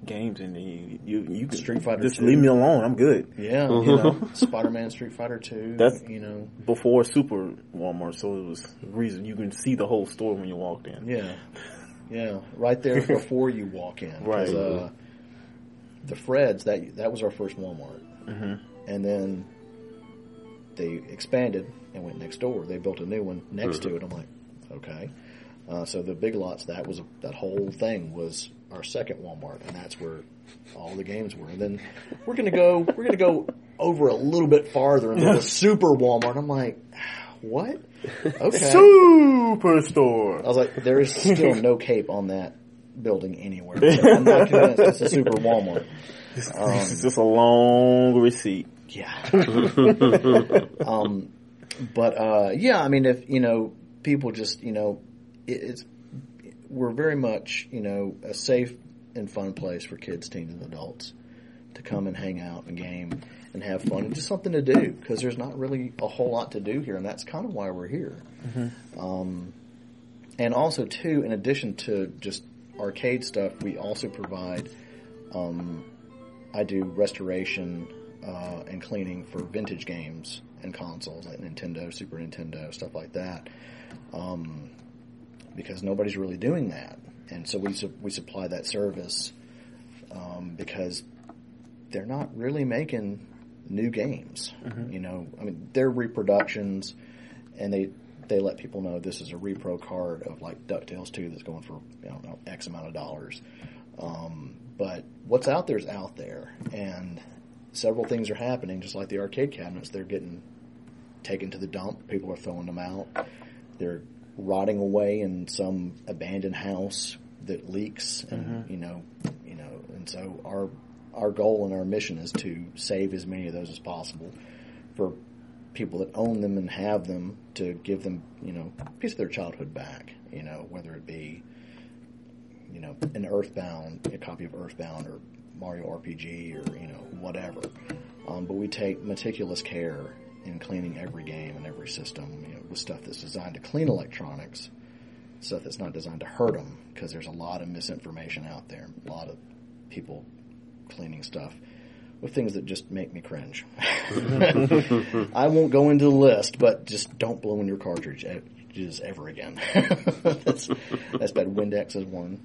games, and you you, you can Street Fighter Just 2. leave me alone. I'm good. Yeah, you know, Spider-Man, Street Fighter Two. That's- you know, Before Super Walmart, so it was the reason you can see the whole store when you walked in. yeah, yeah, right there before you walk in. Right. Uh, the Freds that that was our first Walmart, and then they expanded and went next door. They built a new one next to it. I'm like, okay. Uh, so the Big Lots that was that whole thing was our second Walmart, and that's where all the games were. And then we're gonna go we're gonna go over a little bit farther and into the Super Walmart. I'm like, what? Okay. Superstore. I was like, there is still no cape on that building anywhere. I'm not convinced it's a Super Walmart. it's just a long receipt. Yeah. um, but uh, yeah, I mean, if you know, people just you know, it, it's we're very much you know a safe and fun place for kids, teens, and adults to come and hang out and game and have fun and just something to do because there's not really a whole lot to do here, and that's kind of why we're here. Um, and also, too, in addition to just arcade stuff, we also provide. Um, I do restoration uh, and cleaning for vintage games and consoles like Nintendo, Super Nintendo, stuff like that. Um, because nobody's really doing that, and so we su- we supply that service um, because they're not really making new games. You know, I mean, they're reproductions, and they they let people know this is a repro card of like Ducktales two that's going for I don't know X amount of dollars. Um, but what's out there is out there, and several things are happening. Just like the arcade cabinets, they're getting taken to the dump. People are throwing them out. They're rotting away in some abandoned house that leaks, and you know, you know. And so our our goal and our mission is to save as many of those as possible for people that own them and have them to give them, you know, a piece of their childhood back. You know, whether it be you know, an Earthbound, a copy of Earthbound or Mario RPG or, you know, whatever. Um, but we take meticulous care in cleaning every game and every system, you know, with stuff that's designed to clean electronics, stuff that's not designed to hurt them, because there's a lot of misinformation out there, a lot of people cleaning stuff with things that just make me cringe. I won't go into the list, but just don't blow in your cartridges ever again. that's that's bad. Windex is one.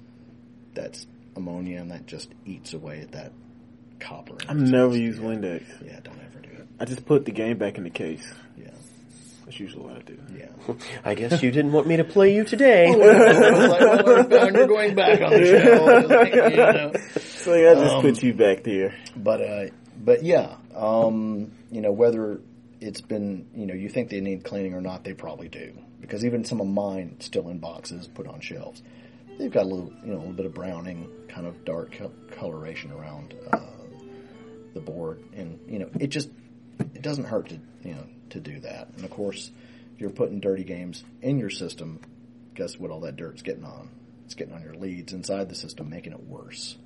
That's ammonia, and that just eats away at that copper. I've never used Windex. Yeah, don't ever do it. I just put the game back in the case. Yeah, That's usually what I do. yeah. I guess you didn't want me to play you today. I was like, well, Earthbound, you're going back on the show. Like, you know. So I just Um, put you back there. But uh, but yeah, um, you know whether it's been you know you think they need cleaning or not, they probably do because even some of mine still in boxes put on shelves. They've got a little you know a little bit of browning, kind of dark coloration around uh, the board, and you know it just it doesn't hurt to you know to do that. And of course, if you're putting dirty games in your system, guess what? All that dirt's getting on. It's getting on your leads inside the system, making it worse.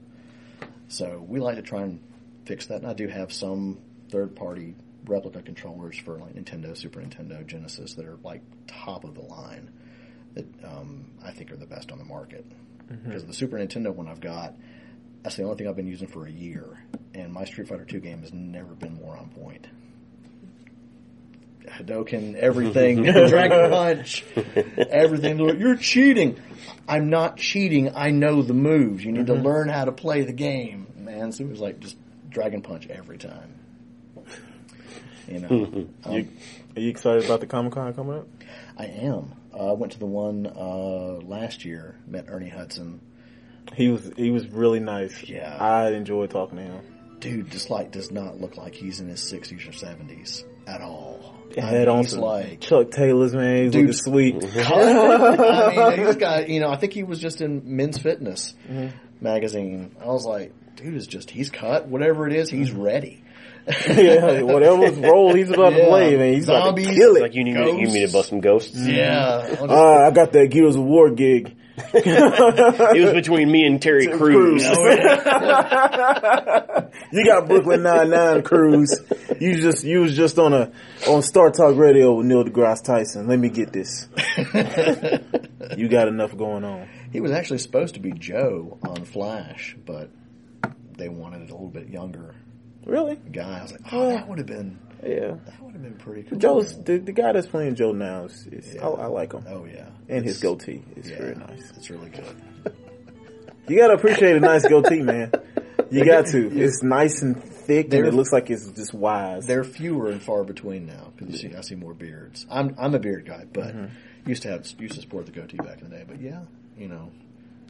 So we like to try and fix that. And I do have some third party replica controllers for like Nintendo, Super Nintendo, Genesis that are like top of the line that um, I think are the best on the market. Because the Super Nintendo one I've got, that's the only thing I've been using for a year, and my Street Fighter Two game has never been more on point. Hadoken, everything, Dragon Punch, everything. Like, You're cheating. I'm not cheating. I know the moves. You need to learn how to play the game, man. So it was like just Dragon Punch every time. You know, um, You, are you excited about the Comic Con coming up? I am. Uh, I went to the one uh, last year. Met Ernie Hudson. He was he was really nice. Yeah. I enjoyed talking to him. Dude, just like does not look like he's in his sixties or seventies at all. He I had on he's some like Chuck Taylor's man. He's Dude. sweet. I mean, he's got, you know, I think he was just in Men's Fitness Mm-hmm. magazine. I was like, dude is just, he's cut. Whatever it is, he's Mm-hmm. ready. yeah, whatever role he's about to play, man, he's about to kill it. Like you need, me, you need to bust some ghosts. Yeah. I'll Uh, I got that Gears of War gig. It was between me and Terry Crews. You got Brooklyn Nine Nine Crews. You just you was just on a on Star Talk Radio with Neil deGrasse Tyson. Let me get this. you got enough going on. he was actually supposed to be Joe on Flash, but they wanted a little bit younger Really? guy. I was like, oh, that would have been, Yeah. that would have been pretty cool. Joe's the, the guy that's playing Joe now. Is, is I, I like him, Oh, yeah. and his goatee is yeah, very nice. It's really good. You gotta appreciate a nice goatee, man. You got to. It's nice and thick, and it looks like it's just wise. They're fewer and far between now because you see, I see more beards. I'm I'm a beard guy, but Mm-hmm. used to have used to sport the goatee back in the day. But yeah, you know,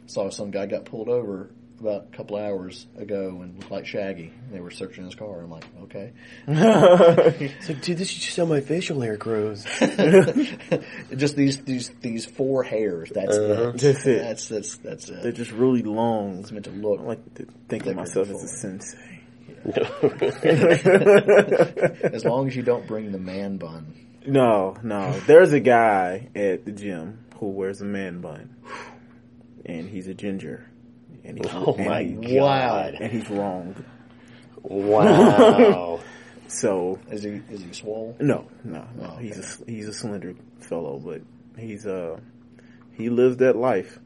saw some guy got pulled over about a couple hours ago and looked like Shaggy. They were searching his car. I'm like, okay, It's like, dude, this is just how my facial hair grows. just these these these four hairs. That's it. Uh-huh. That's it. That's that's that's They're just really long. It's meant to I look. like to think of myself as a full. sensei. As long as you don't bring the man bun. No, no. There's a guy at the gym who wears a man bun, and he's a ginger. And he's, Oh my he- god! And he's wrong. Wow. So Is he is he swole? no, no, no. Oh, He's okay. a he's a slender fellow, but he's uh he lives that life.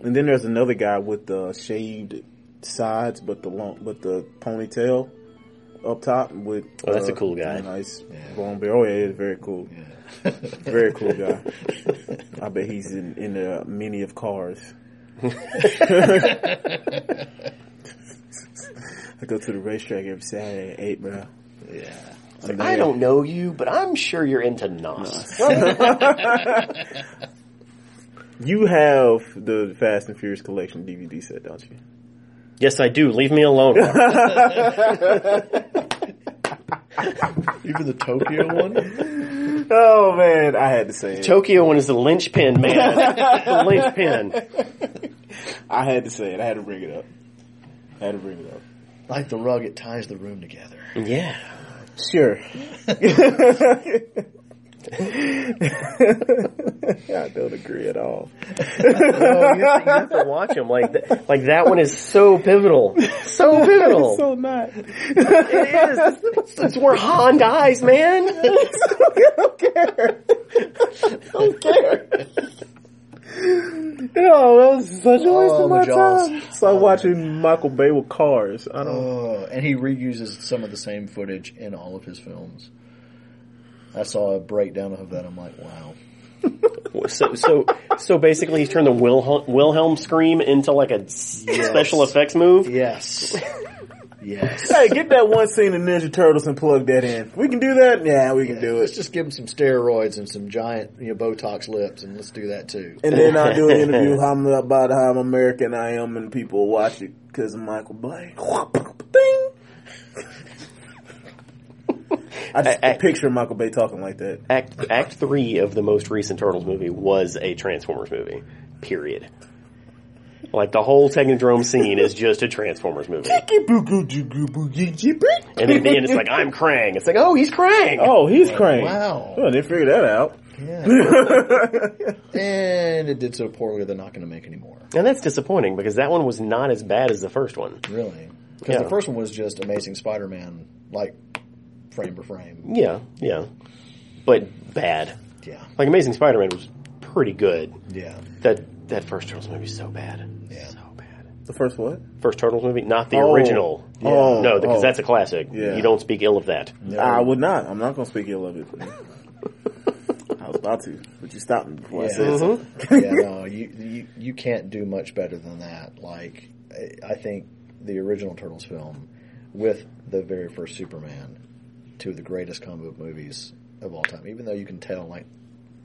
And then there's another guy with the shaved sides, but the long, but the ponytail up top with. Oh, that's a uh, cool guy. Nice long beard. Oh yeah, he's very cool. Very cool guy. I bet he's in in uh, many of cars. I go to the racetrack every Saturday at eight, bro. Yeah. I don't know you, but I'm sure you're into NOS. You have the Fast and Furious collection DVD set, don't you? Yes, I do. Leave me alone. Even the Tokyo one. Oh man, I had to say it. Tokyo one is the linchpin, man. the linchpin. I had to say it. I had to bring it up. I had to bring it up. Like the rug, it ties the room together. Yeah. Sure. I don't agree at all. Oh, you, have to, you have to watch them. Like, th- like that one is so pivotal. So pivotal. so not. it is. It's where Han dies, man. I don't care. I don't care. No, that was such a waste Oh, of my Jaws. time. It's like oh. watching Michael Bay with cars. I don't. Oh, and he reuses some of the same footage in all of his films. I saw a breakdown of that. I'm like, wow. So, so, so basically, he's turned the Wilhelm, Wilhelm scream into like a s- special effects move. Yes. yes. Hey, get that one scene in Ninja Turtles and plug that in. We can do that. Yeah, we can do it. Let's it. just give him some steroids and some giant, you know, Botox lips, and let's do that too. And then I'll do an interview how I'm about how American I am, and people watch it because of Michael Bay. Ding. I just I- I- picture Michael Bay talking like that. Act Act three of the most recent Turtles movie was a Transformers movie. Period. Like the whole Technodrome scene is just a Transformers movie. And then at the end, it's like I'm Krang. It's like, oh, he's Krang. Oh, he's crazy. Wow. I didn't that out. Yeah. and it did so poorly they're not going to make any more. And that's disappointing because that one was not as bad as the first one. Really. Because Yeah. the first one was just Amazing Spider-Man, like frame for frame. Yeah, yeah, but bad. Yeah. Like Amazing Spider-Man was pretty good. Yeah. That that first Turtles movie is so bad. Yeah. So bad. The first what? First Turtles movie, not the Oh. original. Oh, no, because oh. that's a classic. Yeah. You don't speak ill of that. I would not. I'm not going to speak ill of it. I was about to, but you stopped me before I Yeah. said mm-hmm. something. yeah, no, you, you you can't do much better than that. Like, I- I think the original Turtles film with the very first Superman, two of the greatest comic book movies of all time. Even though you can tell, like,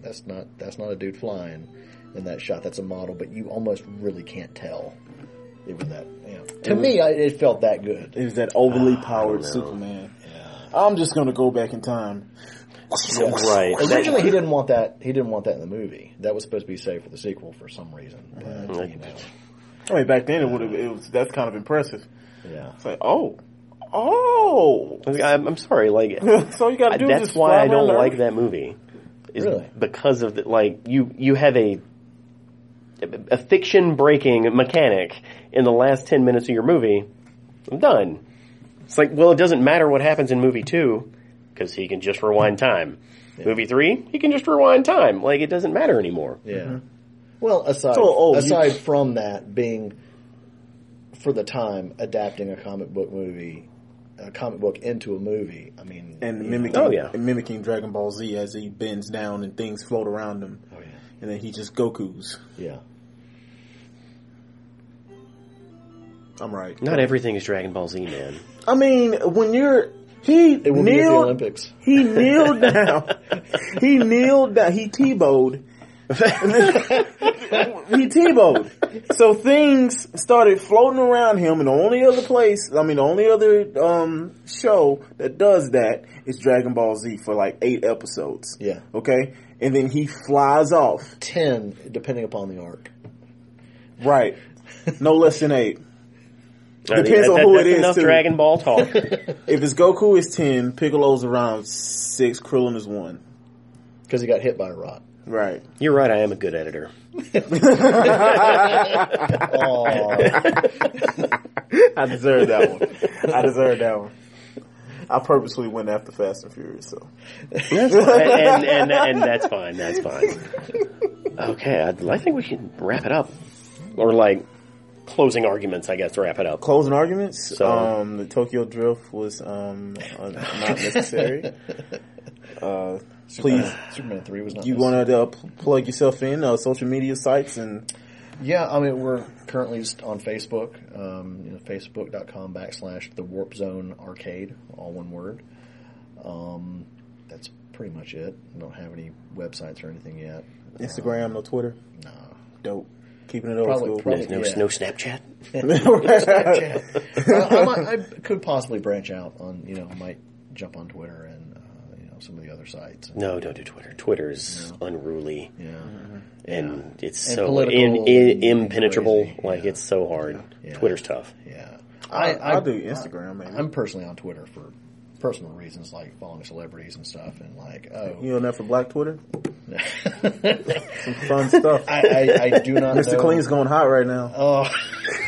that's not that's not a dude flying in that shot. That's a model, but you almost really can't tell It was that. You know, to me, I, it felt that good. It was that overly ah, powered Superman. I'm just gonna go back in time. Right. Originally, he didn't want that. He didn't want that in the movie. That was supposed to be saved for the sequel for some reason. But, mm-hmm. you know, I mean, back then it would have. It was that's kind of impressive. yeah. It's like, oh, oh. I'm, I'm sorry, like so you got to do that's just why I don't like that movie. Is Really? because of the, like you you have a a fiction breaking mechanic in the last 10 minutes of your movie. I'm done. It's like, well, it doesn't matter what happens in movie 2 cuz he can just rewind time. Movie 3, he can just rewind time. Like it doesn't matter anymore. Yeah. Mm-hmm. Well, aside So, oh, you- aside from that being for the time adapting a comic book movie, a comic book into a movie. I mean, and mimicking, Oh, yeah. and mimicking Dragon Ball Z as he bends down and things float around him, Oh yeah. and then he just Goku's. Yeah. I'm right. Not everything is Dragon Ball Z, man. I mean, when you're he It will be at the Olympics. he kneeled down, he kneeled down, he T-bowed, he T-bowed. So things started floating around him, and the only other place, I mean, the only other um, show that does that is Dragon Ball Z for like eight episodes. Yeah. Okay, and then he flies off. Ten, depending upon the arc. Right, no less than eight. I mean, Depends on that- who that's it is, enough too. Dragon Ball talk. If it's Goku, it's ten. Piccolo's around six. Krillin is one. Because he got hit by a rock. Right. You're right, I am a good editor. Oh, I deserve that one. I deserve that one. I purposely went after Fast and Furious, so That's and, and, and that's fine. That's fine. Okay, I, I think we can wrap it up, or like closing arguments, I guess, to wrap it up. closing arguments. So- um, the Tokyo Drift was um uh, not necessary. Uh, please, Superman three was not. you want to uh, pl- plug yourself in uh, social media sites and Yeah, I mean, we're currently just on Facebook, um, you know, facebook.com backslash the Warp Zone Arcade, all one word. Um, that's pretty much it. We don't have any websites or anything yet. Instagram, no Twitter. No. Dope. Keeping it old Probably- school. probably- No, Yeah. no Snapchat. I, I, might, I could possibly branch out on, you know, I might jump on Twitter and, uh, you know, some of the other sites. No, don't do Twitter. Twitter is unruly Yeah. and it's And so political in, and in, impenetrable. crazy. Like Yeah. it's so hard. Yeah. Twitter's tough. Yeah. I, I'll do Instagram. Maybe. I'm personally on Twitter for personal reasons, like following celebrities and stuff, and like, oh, you on that for Black Twitter? Some fun stuff. I, I, I do not Mr. know. Clean's going hot right now. Oh,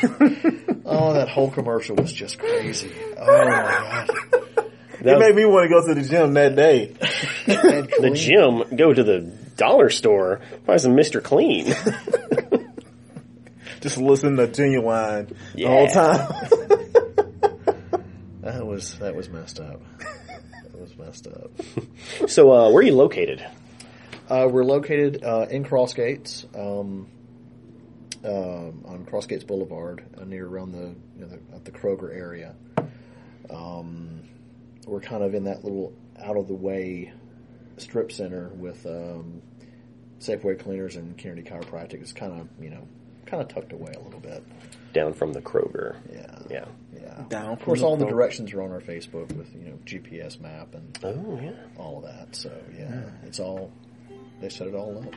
oh, that whole commercial was just crazy. Oh my god! It made me want to go to the gym that day. The gym, go to the dollar store, buy some Mr. Clean. Just listen to Ginuwine the whole time. That was that was messed up. That was messed up. so, uh, where are you located? Uh, we're located uh, in Crossgates, um, um, on Crossgates Boulevard, uh, near around the, you know, the, the Kroger area. Um, we're kind of in that little out of the way strip center with um, Safeway Cleaners and Kennedy Chiropractic. It's kind of you know kind of tucked away a little bit. Down from the Kroger. Yeah, Yeah. yeah. Down Of course, all the Kroger. directions are on our Facebook with you know GPS map and Oh, yeah. all of that. So yeah, it's all they set it all up,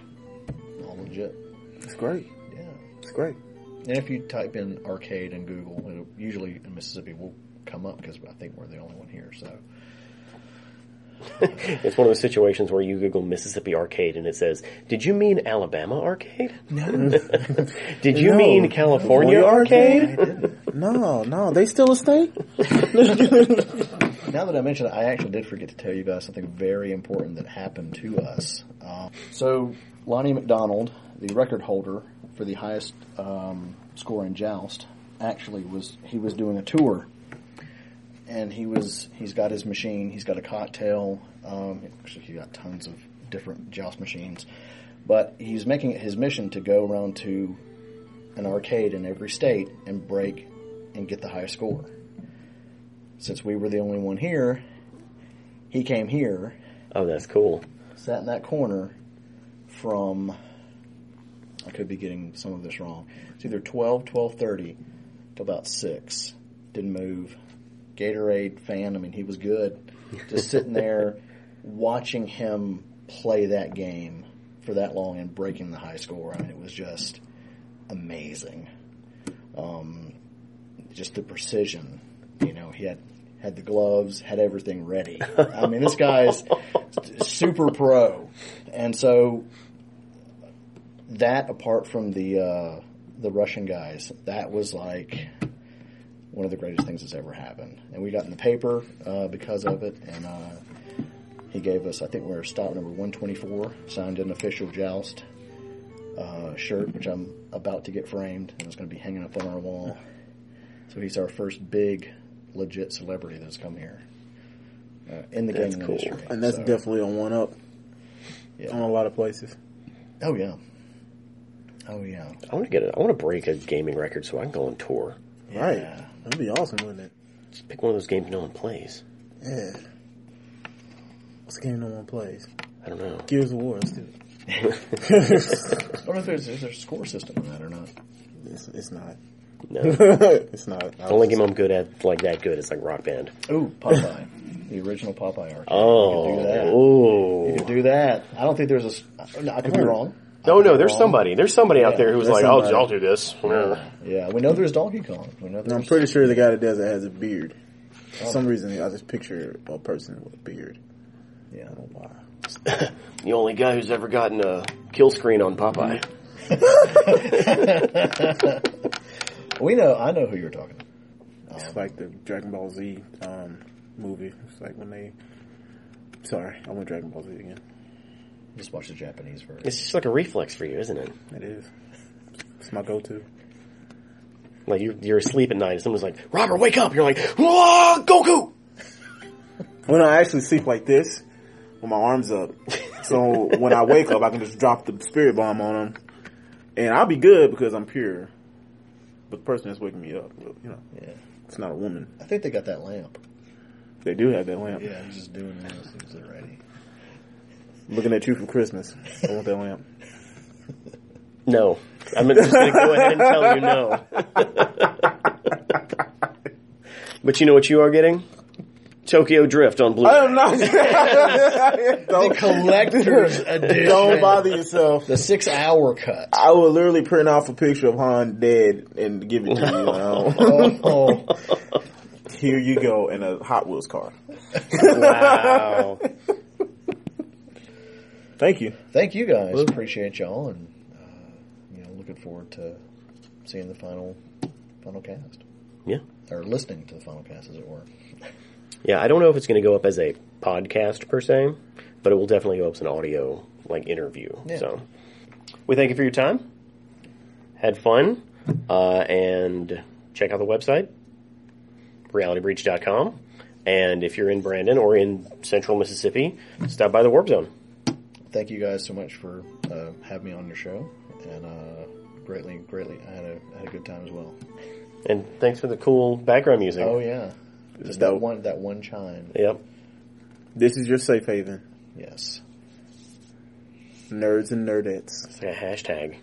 all legit. It's great. Yeah. It's great. And if you type in arcade in Google, it'll, usually in Mississippi will come up because I think we're the only one here. So It's one of those situations where you Google Mississippi Arcade and it says, "Did you mean Alabama Arcade? No. Did you No. mean California California Arcade?" No, no, they still a state. now that I mentioned it, I actually did forget to tell you guys something very important that happened to us. Uh, so Lonnie McDonald, the record holder for the highest um, score in joust, actually was he was doing a tour and he was he's got his machine. He's got a cocktail. Um, actually, he got tons of different joust machines, but he's making it his mission to go around to an arcade in every state and break and get the highest score. Since we were the only one here, he came here, Oh, that's cool. sat in that corner from I could be getting some of this wrong. It's either 12, 12:30 till about six. Didn't move. Gatorade fan. I mean, he was good. Just sitting there watching him play that game for that long and breaking the high score. I mean, it was just amazing. Um, just the precision. You know, he had had the gloves, had everything ready. I mean, this guy's super pro, and so that apart from the uh, the Russian guys, that was like one of the greatest things that's ever happened. And we got in the paper uh, because of it, and uh, he gave us, I think we are stop number one twenty four, signed an official joust uh, shirt, which I'm about to get framed, and it's going to be hanging up on our wall. So he's our first big, legit celebrity that's come here uh, in the That's gaming cool. industry. And that's So- definitely on one up Yeah. on a lot of places. Oh yeah. Oh yeah. I want to get it. I want to break a gaming record so I can go on tour. Right. Yeah. That'd be awesome, wouldn't it? Just pick one of those games no one plays. Yeah. What's the game no one plays? I don't know. Gears of War. Let's do it. I don't know if there's, is there a score system in that or not. It's, it's not. No. it's not. The only game I'm good at, like that good, is like Rock Band. Ooh, Popeye. the original Popeye arcade. Oh, You could do that. ooh. You could do that. I don't think there's a. s- I could be wrong. I No, no, there's wrong. somebody. There's somebody out Yeah, there who's there's like, I'll, somebody. I'll do this. Yeah, we know there's Donkey Kong. We know And I'm there's. pretty sure the guy that does it has a beard. For Oh. some reason, I just picture a person with a beard. Yeah. I don't know why. The only guy who's ever gotten a kill screen on Popeye. We know. I know who you're talking. about. It's like the Dragon Ball Z um, movie. It's like when they. Sorry, I went Dragon Ball Z again. Just watch the Japanese version. It's just like a reflex for you, isn't it? It is. It's my go-to. Like you're, you're asleep at night and someone's like, Robert, wake up! You're like, Whoa, Goku! When I actually sleep like this, with my arms up, so when I wake up, I can just drop the spirit bomb on them, and I'll be good because I'm pure. But the person that's waking me up, you know, Yeah. it's not a woman. I think they got that lamp. They do have that lamp. Yeah, he's just doing this. He's ready. Looking at you for Christmas. I want that lamp. No. I'm just going to go ahead and tell you no. but you know what you are getting? Tokyo Drift on Blu-ray. I am not. The don't, collector's edition. don't bother yourself. The six-hour cut. I will literally print off a picture of Han dead and give it to you. Now. Oh, Here you go in a Hot Wheels car. Wow. Thank you. thank you guys. Appreciate y'all, and uh, you know, looking forward to seeing the final final cast Yeah. or listening to the final cast, as it were. Yeah, I don't know if it's going to go up as a podcast per se, but it will definitely go up as an audio like interview. Yeah. So, we thank you for your time. Had fun, uh, and check out the website realitybreach.com. And if you're in Brandon or in Central Mississippi, stop by the Warp Zone. Thank you guys so much for uh, having me on your show, and uh, greatly, greatly, I had a had a good time as well. And thanks for the cool background music. Oh yeah, just that dope. one that one chime. Yep. This is your safe haven. Yes, Nerds and nerdettes. It's like a hashtag.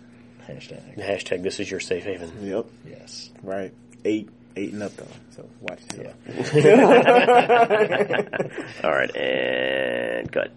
hashtag. Hashtag this is your safe haven. Yep. Yes. Right. Eight. Eight and up though. So watch Yeah. All right, and cut.